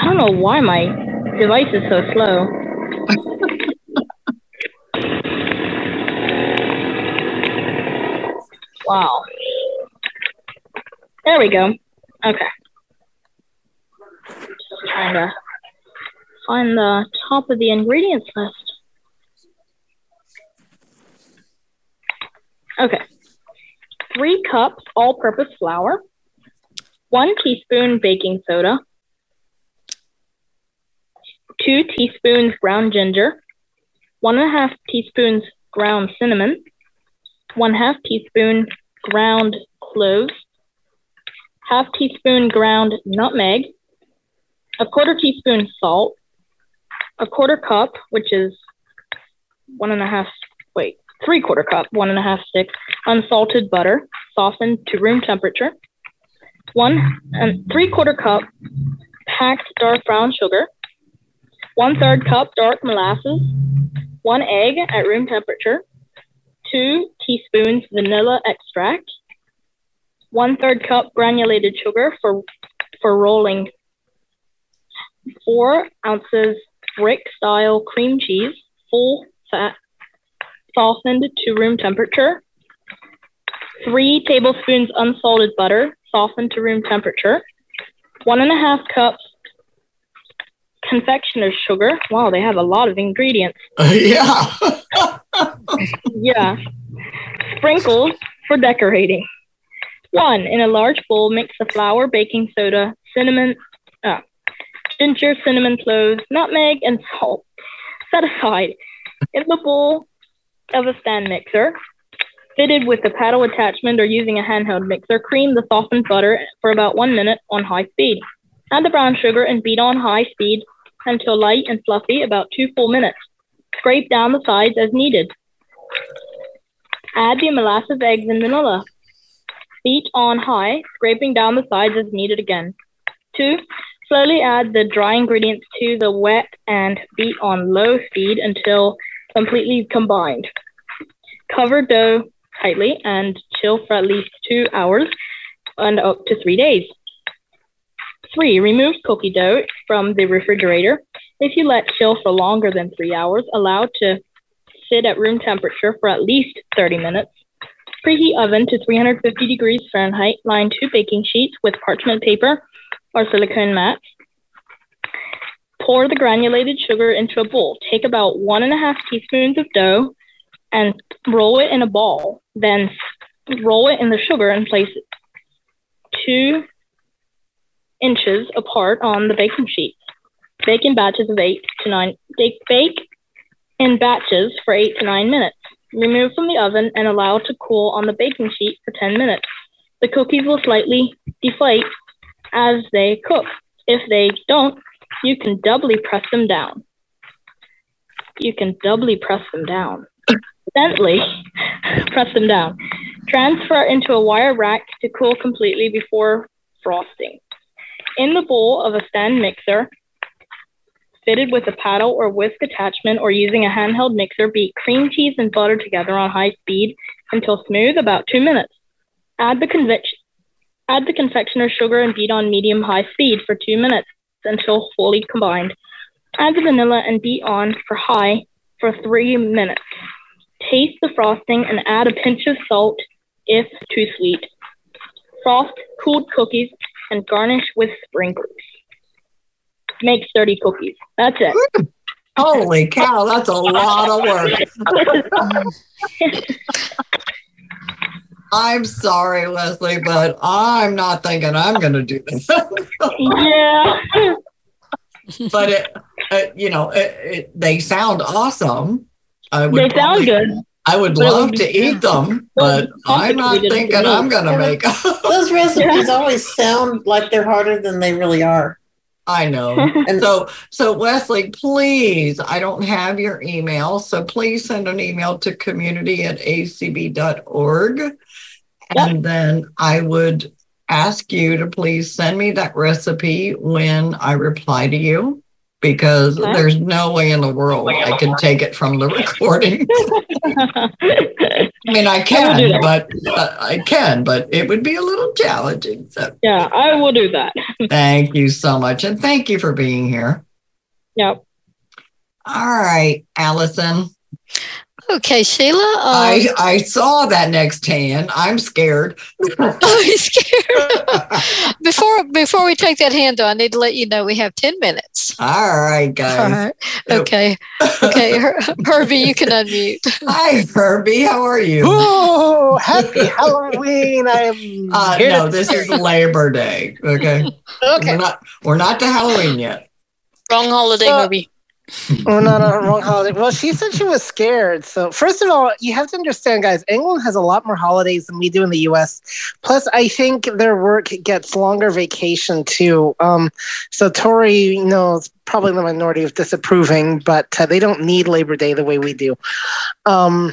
Speaker 15: I don't know why my device is so slow. wow. There we go. Okay. Just trying to find the top of the ingredients list. Okay. Three cups all purpose flour, one teaspoon baking soda, two teaspoons ground ginger, one and a half teaspoons ground cinnamon, one half teaspoon ground cloves, half teaspoon ground nutmeg, a quarter teaspoon salt, a quarter cup, which is one and a half, wait, three quarter cup, one and a half stick, unsalted butter, softened to room temperature, one and three quarter cup packed dark brown sugar, one third cup dark molasses, one egg at room temperature, two teaspoons vanilla extract, one third cup granulated sugar for for rolling, four ounces brick style cream cheese, full fat, softened to room temperature, three tablespoons unsalted butter, softened to room temperature, one and a half cups confectioner's sugar. Wow, they have a lot of ingredients. [laughs]
Speaker 2: yeah.
Speaker 15: yeah. Sprinkles for decorating. One, in a large bowl, mix the flour, baking soda, cinnamon, uh, ginger, cinnamon cloves, nutmeg, and salt. Set aside. In the bowl of a stand mixer, fitted with a paddle attachment or using a handheld mixer, cream the softened butter for about one minute on high speed. Add the brown sugar and beat on high speed until light and fluffy, about two full minutes. Scrape down the sides as needed. Add the molasses, eggs, and vanilla. Beat on high, scraping down the sides as needed again. Two, slowly add the dry ingredients to the wet and beat on low speed until completely combined. Cover dough tightly and chill for at least two hours and up to three days. Three, remove cookie dough from the refrigerator. If you let chill for longer than three hours, allow to sit at room temperature for at least 30 minutes. Preheat oven to 350 degrees Fahrenheit. Line two baking sheets with parchment paper or silicone mats. Pour the granulated sugar into a bowl. Take about one and a half teaspoons of dough and roll it in a ball. Then roll it in the sugar and place two inches apart on the baking sheet. Bake in batches of eight to nine. Bake, in batches for eight to nine minutes. Remove from the oven and allow to cool on the baking sheet for 10 minutes. The cookies will slightly deflate as they cook. If they don't, you can doubly press them down. You can doubly press them down. Gently [laughs] press them down. Transfer into a wire rack to cool completely before frosting. In the bowl of a stand mixer, fitted with a paddle or whisk attachment or using a handheld mixer, beat cream cheese and butter together on high speed until smooth, about two minutes. Add the convection, add the confectioner's sugar and beat on medium high speed for two minutes until fully combined. Add the vanilla and beat on for high for three minutes. Taste the frosting and add a pinch of salt if too sweet. Frost cooled cookies and garnish with sprinkles. Make 30 cookies. That's it.
Speaker 2: Holy cow, that's a lot of work. [laughs] I'm sorry, Leslie, but I'm not thinking I'm going to do this. [laughs]
Speaker 15: yeah.
Speaker 2: but it, uh, you know, it, it, they sound awesome. I would
Speaker 15: They sound good.
Speaker 2: I would
Speaker 15: But
Speaker 2: love
Speaker 15: would
Speaker 2: to eat them, but I'm not thinking I'm going to make. [laughs]
Speaker 10: Those recipes [laughs] always sound like they're harder than they really are.
Speaker 2: I know. [laughs] And so, so Wesley, please, I don't have your email. So please send an email to community at acb.org. And then I would ask you to please send me that recipe when I reply to you because there's no way in the world I can take it from the recording. [laughs] I mean, I
Speaker 15: I
Speaker 2: can,
Speaker 15: that.
Speaker 2: but uh, I can, but it would be a little challenging. So
Speaker 15: Yeah, I will do that. [laughs]
Speaker 2: thank you so much. And thank you for being here.
Speaker 15: Yep.
Speaker 2: All right, Allison.
Speaker 3: Okay, Sheila. Um,
Speaker 2: I I saw that next hand. I'm scared. [laughs]
Speaker 3: oh, he's scared. [laughs] before before we take that hand, though, I need to let you know we have ten minutes.
Speaker 2: All right, guys.
Speaker 3: All right. Okay. Okay, Her- Herbie, you can unmute. [laughs]
Speaker 2: Hi, Herbie. How are you?
Speaker 14: Oh, happy Halloween! I am.
Speaker 2: Uh,
Speaker 14: here
Speaker 2: no, this is Labor Day. Okay.
Speaker 14: Okay.
Speaker 2: We're not we're not to Halloween yet.
Speaker 8: Wrong holiday,
Speaker 14: So-
Speaker 8: Herbie.
Speaker 14: Not on the wrong holiday. Well, she said she was scared. So, first of all, you have to understand, guys, England has a lot more holidays than we do in the US. Plus, I think their work gets longer vacation too. Um, so, Tori, you know, is probably the minority of disapproving, but uh, they don't need Labor Day the way we do. Um,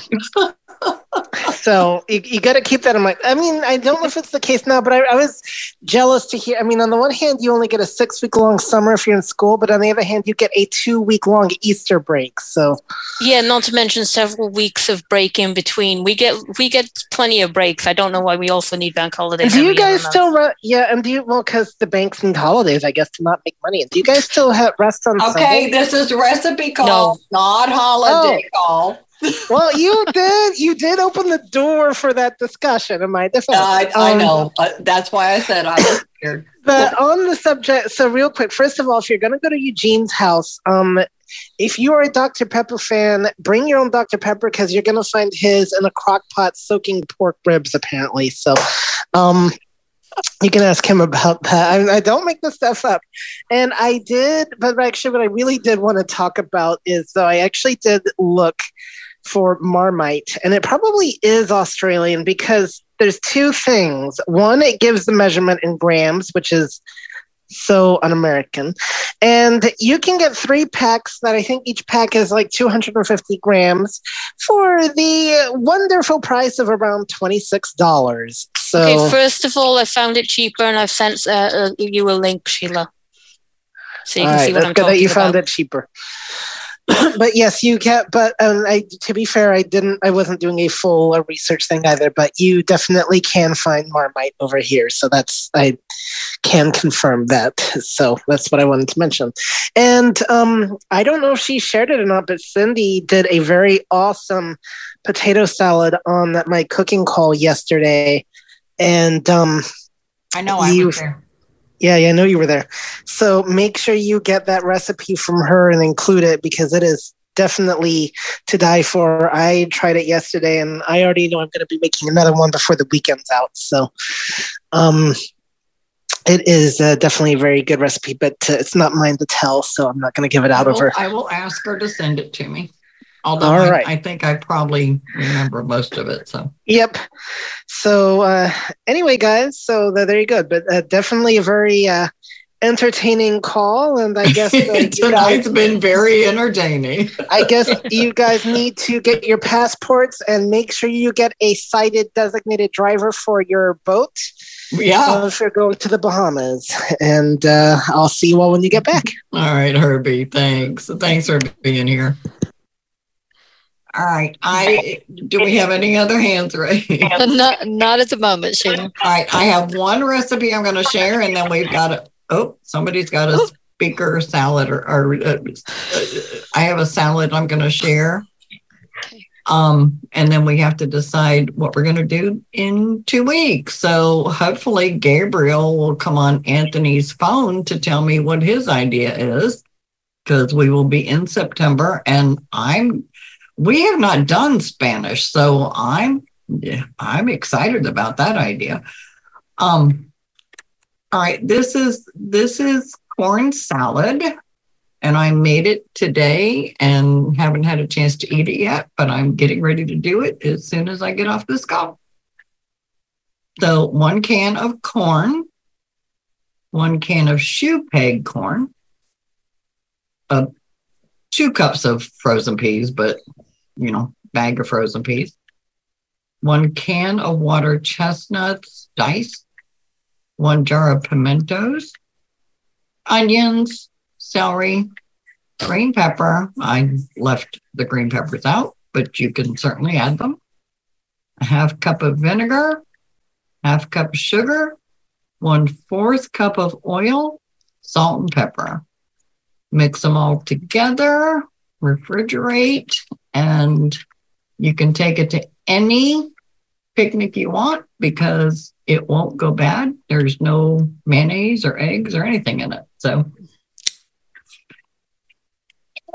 Speaker 14: so you, you got to keep that in mind. I mean, I don't know if it's the case now, but I, I was jealous to hear. I mean, on the one hand, you only get a six week long summer if you're in school, but on the other hand, you get a two week long Easter break. So
Speaker 8: Yeah, not to mention several weeks of break in between. We get we get plenty of breaks. I don't know why we also need bank holidays.
Speaker 14: do you guys still run? Yeah, and do you well because the banks need holidays, I guess, to not make money. Do you guys still have rest on
Speaker 2: Okay,
Speaker 14: Sunday?
Speaker 2: this is recipe call, not holiday oh. call.
Speaker 14: Well, you did. You did open the door for that discussion. Am I defense?
Speaker 2: I, I
Speaker 14: Um,
Speaker 2: know. Uh, that's why I said I was scared.
Speaker 14: But on the subject, so real quick, first of all, if you're going to go to Eugene's house, um, if you are a Dr. Pepper fan, bring your own Dr. Pepper because you're going to find his in a crock pot soaking pork ribs, apparently. So, um, you can ask him about that. I, I don't make this stuff up. And I did, but actually, what I really did want to talk about is though I actually did look for Marmite, and it probably is Australian because there's two things. One, it gives the measurement in grams, which is so un-American. And you can get three packs that I think each pack is like 250 grams for the wonderful price of around $26. So
Speaker 8: Okay, first of all, I found it cheaper, and I've sent uh, uh, you a link, Sheila, so you can
Speaker 14: All
Speaker 8: see what I'm
Speaker 14: good
Speaker 8: talking
Speaker 14: that you
Speaker 8: about.
Speaker 14: found it cheaper. [coughs] but yes, you get. But um, I, to be fair, I didn't. I wasn't doing a full uh, research thing either. But you definitely can find Marmite over here. So that's I can confirm that. [laughs] So that's what I wanted to mention. And um, I don't know if she shared it or not, but Cindy did a very awesome potato salad on that my cooking call yesterday. And um,
Speaker 2: I know I
Speaker 14: you-
Speaker 2: was there.
Speaker 14: Yeah, yeah, I know you were there. So make sure you get that recipe from her and include it because it is definitely to die for. I tried it yesterday and I already know I'm going to be making another one before the weekend's out. So um, it is uh, definitely a very good recipe, but uh, it's not mine to tell. So I'm not going to give it out
Speaker 2: I
Speaker 14: of her.
Speaker 2: I will ask her to send it to me. Although
Speaker 14: All
Speaker 2: I,
Speaker 14: right.
Speaker 2: I think I probably remember most of it. So
Speaker 14: Yep. So uh, anyway, guys, so th- there you go. But uh, definitely a very uh, entertaining call, and I guess [laughs] uh, you guys-
Speaker 2: tonight's been very entertaining. [laughs]
Speaker 14: I guess you guys need to get your passports and make sure you get a cited designated driver for your boat.
Speaker 2: Yeah.
Speaker 14: uh, if you're going to the Bahamas, and uh, I'll see you all when you get back.
Speaker 2: All right, Herbie. Thanks. Thanks for being here. All right. I do we have any other hands raised? [laughs]
Speaker 3: not, not at the moment, Sheila.
Speaker 2: All right. I have one recipe I'm going to share, and then we've got a. Oh, somebody's got a speaker salad, or, or uh, uh, I have a salad I'm going to share. Um, and then we have to decide what we're going to do in two weeks. So hopefully Gabriel will come on Anthony's phone to tell me what his idea is, because we will be in September, and I'm. We have not done Spanish, so I'm I'm excited about that idea. Um, all right, this is this is corn salad, and I made it today and haven't had a chance to eat it yet, but I'm getting ready to do it as soon as I get off this call. So one can of corn, one can of shoe peg corn, uh, two cups of frozen peas, but you know, bag of frozen peas, one can of water chestnuts diced, one jar of pimentos, onions, celery, green pepper. I left the green peppers out, but you can certainly add them. A half cup of vinegar, half cup of sugar, one fourth cup of oil, salt and pepper. Mix them all together, refrigerate, and You can take it to any picnic you want because it won't go bad. There's no mayonnaise or eggs or anything in it. So,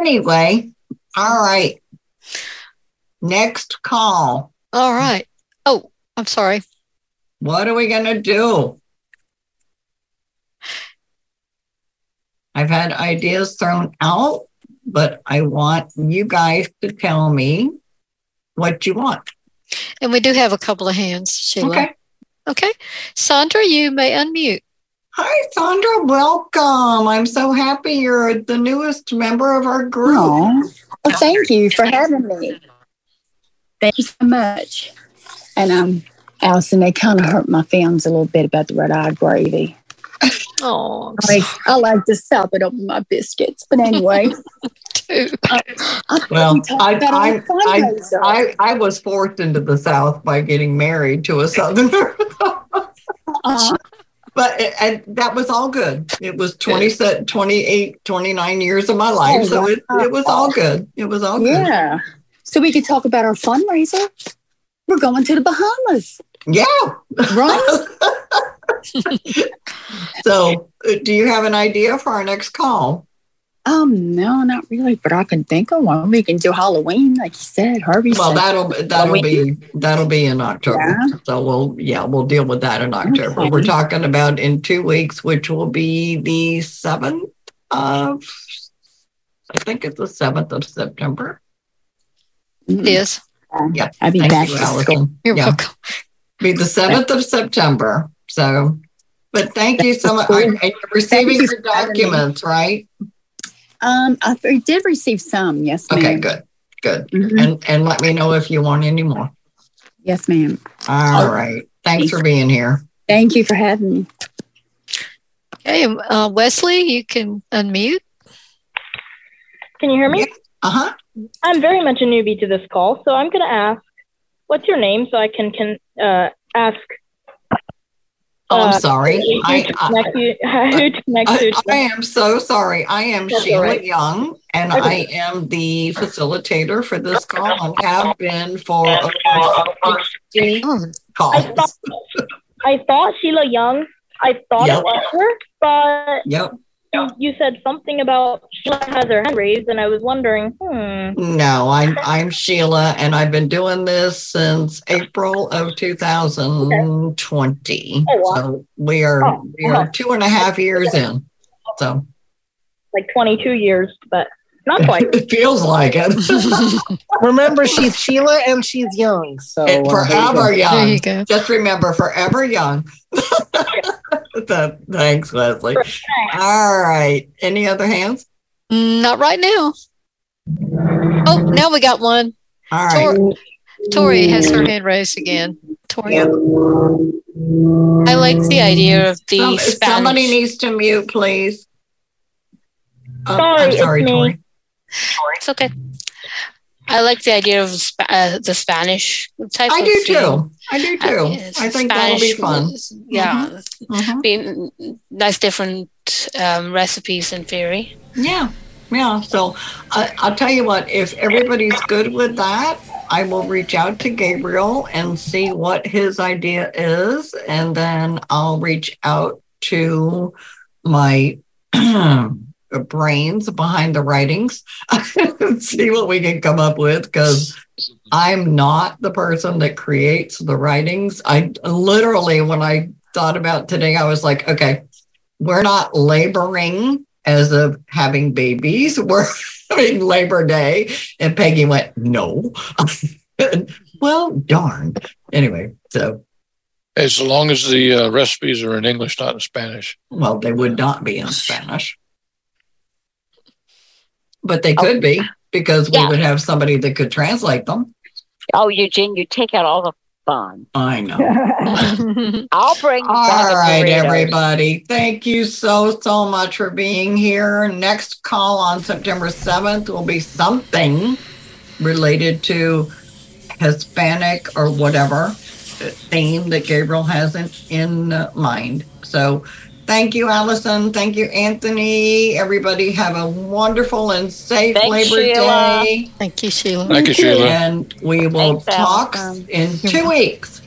Speaker 2: anyway, all right. Next call.
Speaker 3: All right. Oh, I'm sorry.
Speaker 2: What are we going to do? I've had ideas thrown out, but I want you guys to tell me what you want.
Speaker 3: And we do have a couple of hands, Sheila.
Speaker 2: Okay.
Speaker 3: Okay. Sandra, you may unmute.
Speaker 2: Hi, Sandra. Welcome. I'm so happy you're the newest member of our group.
Speaker 16: Aw. Well, thank you for having me. Thank you so much. And um, Allison, they kind of hurt my feelings a little bit about the red-eyed gravy. [laughs]
Speaker 3: Oh,
Speaker 16: Like I like to sop it over my biscuits, but anyway. [laughs] Uh, I, I
Speaker 2: Well, I, I, I. I, I was forced into the South by getting married to a Southerner.
Speaker 16: Uh-uh. [laughs]
Speaker 2: But it, and that was all good. It was 20, se- 28, 29 years of my oh, life.
Speaker 16: Oh,
Speaker 2: So it, it was all good. It was all good.
Speaker 16: Yeah. So we could talk about our fundraiser. We're going to the Bahamas.
Speaker 2: Yeah.
Speaker 16: Right?
Speaker 2: So uh, do you have an idea for our next call?
Speaker 16: Um, no, not really, but I can think of one. We can do Halloween, like you said. Herbie
Speaker 2: Well,
Speaker 16: said.
Speaker 2: that'll that'll be that'll be in October.
Speaker 16: Yeah.
Speaker 2: So we'll yeah we'll deal with that in October.
Speaker 16: Okay.
Speaker 2: We're talking about in two weeks, which will be the seventh of I think it's the seventh of September.
Speaker 3: It is.
Speaker 2: Yeah,
Speaker 16: I'll be
Speaker 2: Thank
Speaker 16: back
Speaker 2: you,
Speaker 16: to
Speaker 2: Allison.
Speaker 16: school.
Speaker 3: You're
Speaker 2: Yeah.
Speaker 3: welcome.
Speaker 2: Be the seventh of September. So, but thank you so much.
Speaker 16: Cool.
Speaker 2: Are- you're receiving
Speaker 16: you
Speaker 2: your
Speaker 16: for me.
Speaker 2: documents, right?
Speaker 16: Um, I I did receive some. Yes, ma'am.
Speaker 2: Okay, good, good.
Speaker 16: Mhm.
Speaker 2: And and let me know if you want any more.
Speaker 16: Yes, ma'am.
Speaker 2: All right. Thanks for being here.
Speaker 16: Thank you for having me.
Speaker 3: Okay, uh, Wesley, you can unmute.
Speaker 15: Can you hear me?
Speaker 2: Uh huh.
Speaker 15: I'm very much a newbie to this call, so I'm going to ask, what's your name so I can can uh, ask.
Speaker 2: Oh, I'm
Speaker 15: uh,
Speaker 2: sorry.
Speaker 15: Who [laughs]
Speaker 2: I- I-
Speaker 15: you? Who to connect
Speaker 2: I, I am so sorry. I am
Speaker 15: That's
Speaker 2: Sheila
Speaker 15: right.
Speaker 2: Young, and I am the facilitator for this call and have been for over 60
Speaker 3: Oh,
Speaker 15: I thought, I thought Sheila Young. I thought
Speaker 2: Yep.
Speaker 15: it was her, but
Speaker 2: Yep.
Speaker 15: You, you said something about Sheila has her hand raised, and I was wondering, hmm.
Speaker 2: No, I'm I'm Sheila, and I've been doing this since April of 2020.
Speaker 15: Oh, wow.
Speaker 2: So we are
Speaker 15: Oh,
Speaker 2: we are two and a half years in. So
Speaker 15: like 22 years, but not [laughs] quite.
Speaker 2: it feels like it. [laughs]
Speaker 14: Remember, she's Sheila and she's young. So
Speaker 2: And
Speaker 14: uh,
Speaker 2: forever
Speaker 3: There
Speaker 2: young.
Speaker 3: you go.
Speaker 2: Just remember, forever young. [laughs] Thanks, Leslie. All right. Any other hands?
Speaker 3: Not right now. Oh, now we got one.
Speaker 2: All right.
Speaker 3: Tor- Tori has her hand raised again. Tori, Yeah. I
Speaker 8: like the idea of the
Speaker 2: Some-
Speaker 8: Spanish.
Speaker 2: somebody needs to mute, please. Oh,
Speaker 15: Sorry,
Speaker 2: I'm
Speaker 15: it's
Speaker 2: sorry,
Speaker 15: me.
Speaker 2: Tori.
Speaker 8: It's okay. I like the idea of Sp- uh, the Spanish type.
Speaker 2: I
Speaker 8: of
Speaker 2: do
Speaker 8: thing.
Speaker 2: too. I do
Speaker 8: Uh,
Speaker 2: too.
Speaker 8: yes,
Speaker 2: I think that'll be fun.
Speaker 8: was- Yeah,
Speaker 2: Mhm.
Speaker 8: being nice different um, recipes in theory.
Speaker 2: Yeah, yeah. So I, I'll tell you what, if everybody's good with that, I will reach out to Gabriel and see what his idea is. And then I'll reach out to my [clears throat] brains behind the writings [laughs] and see what we can come up with because I'm not the person that creates the writings. I literally, when I thought about today, I was like, okay, we're not laboring as of having babies. [laughs] We're having Labor Day. And Peggy went, no. [laughs] well, darn. Anyway, so,
Speaker 4: As long as the uh, recipes are in English, not in Spanish.
Speaker 2: well, they would not be in Spanish. But they could be because we
Speaker 7: Yeah.
Speaker 2: would have somebody that could translate them.
Speaker 7: Oh, Eugene, you take out all the fun.
Speaker 2: I know. [laughs]
Speaker 7: I'll bring.
Speaker 2: All
Speaker 7: bag of
Speaker 2: right,
Speaker 7: Doritos.
Speaker 2: everybody. Thank you so, so much for being here. Next call on September 7th will be something related to Hispanic or whatever theme that Gabriel has in, in uh, mind. So Thank you, Allison. Thank you, Anthony. Everybody have a wonderful and safe
Speaker 7: Thanks,
Speaker 2: Labor
Speaker 7: Sheila.
Speaker 2: Day.
Speaker 3: Thank you, Sheila.
Speaker 4: Thank you, Sheila.
Speaker 2: And we will
Speaker 7: Thanks,
Speaker 2: talk
Speaker 7: Allison.
Speaker 2: in two weeks.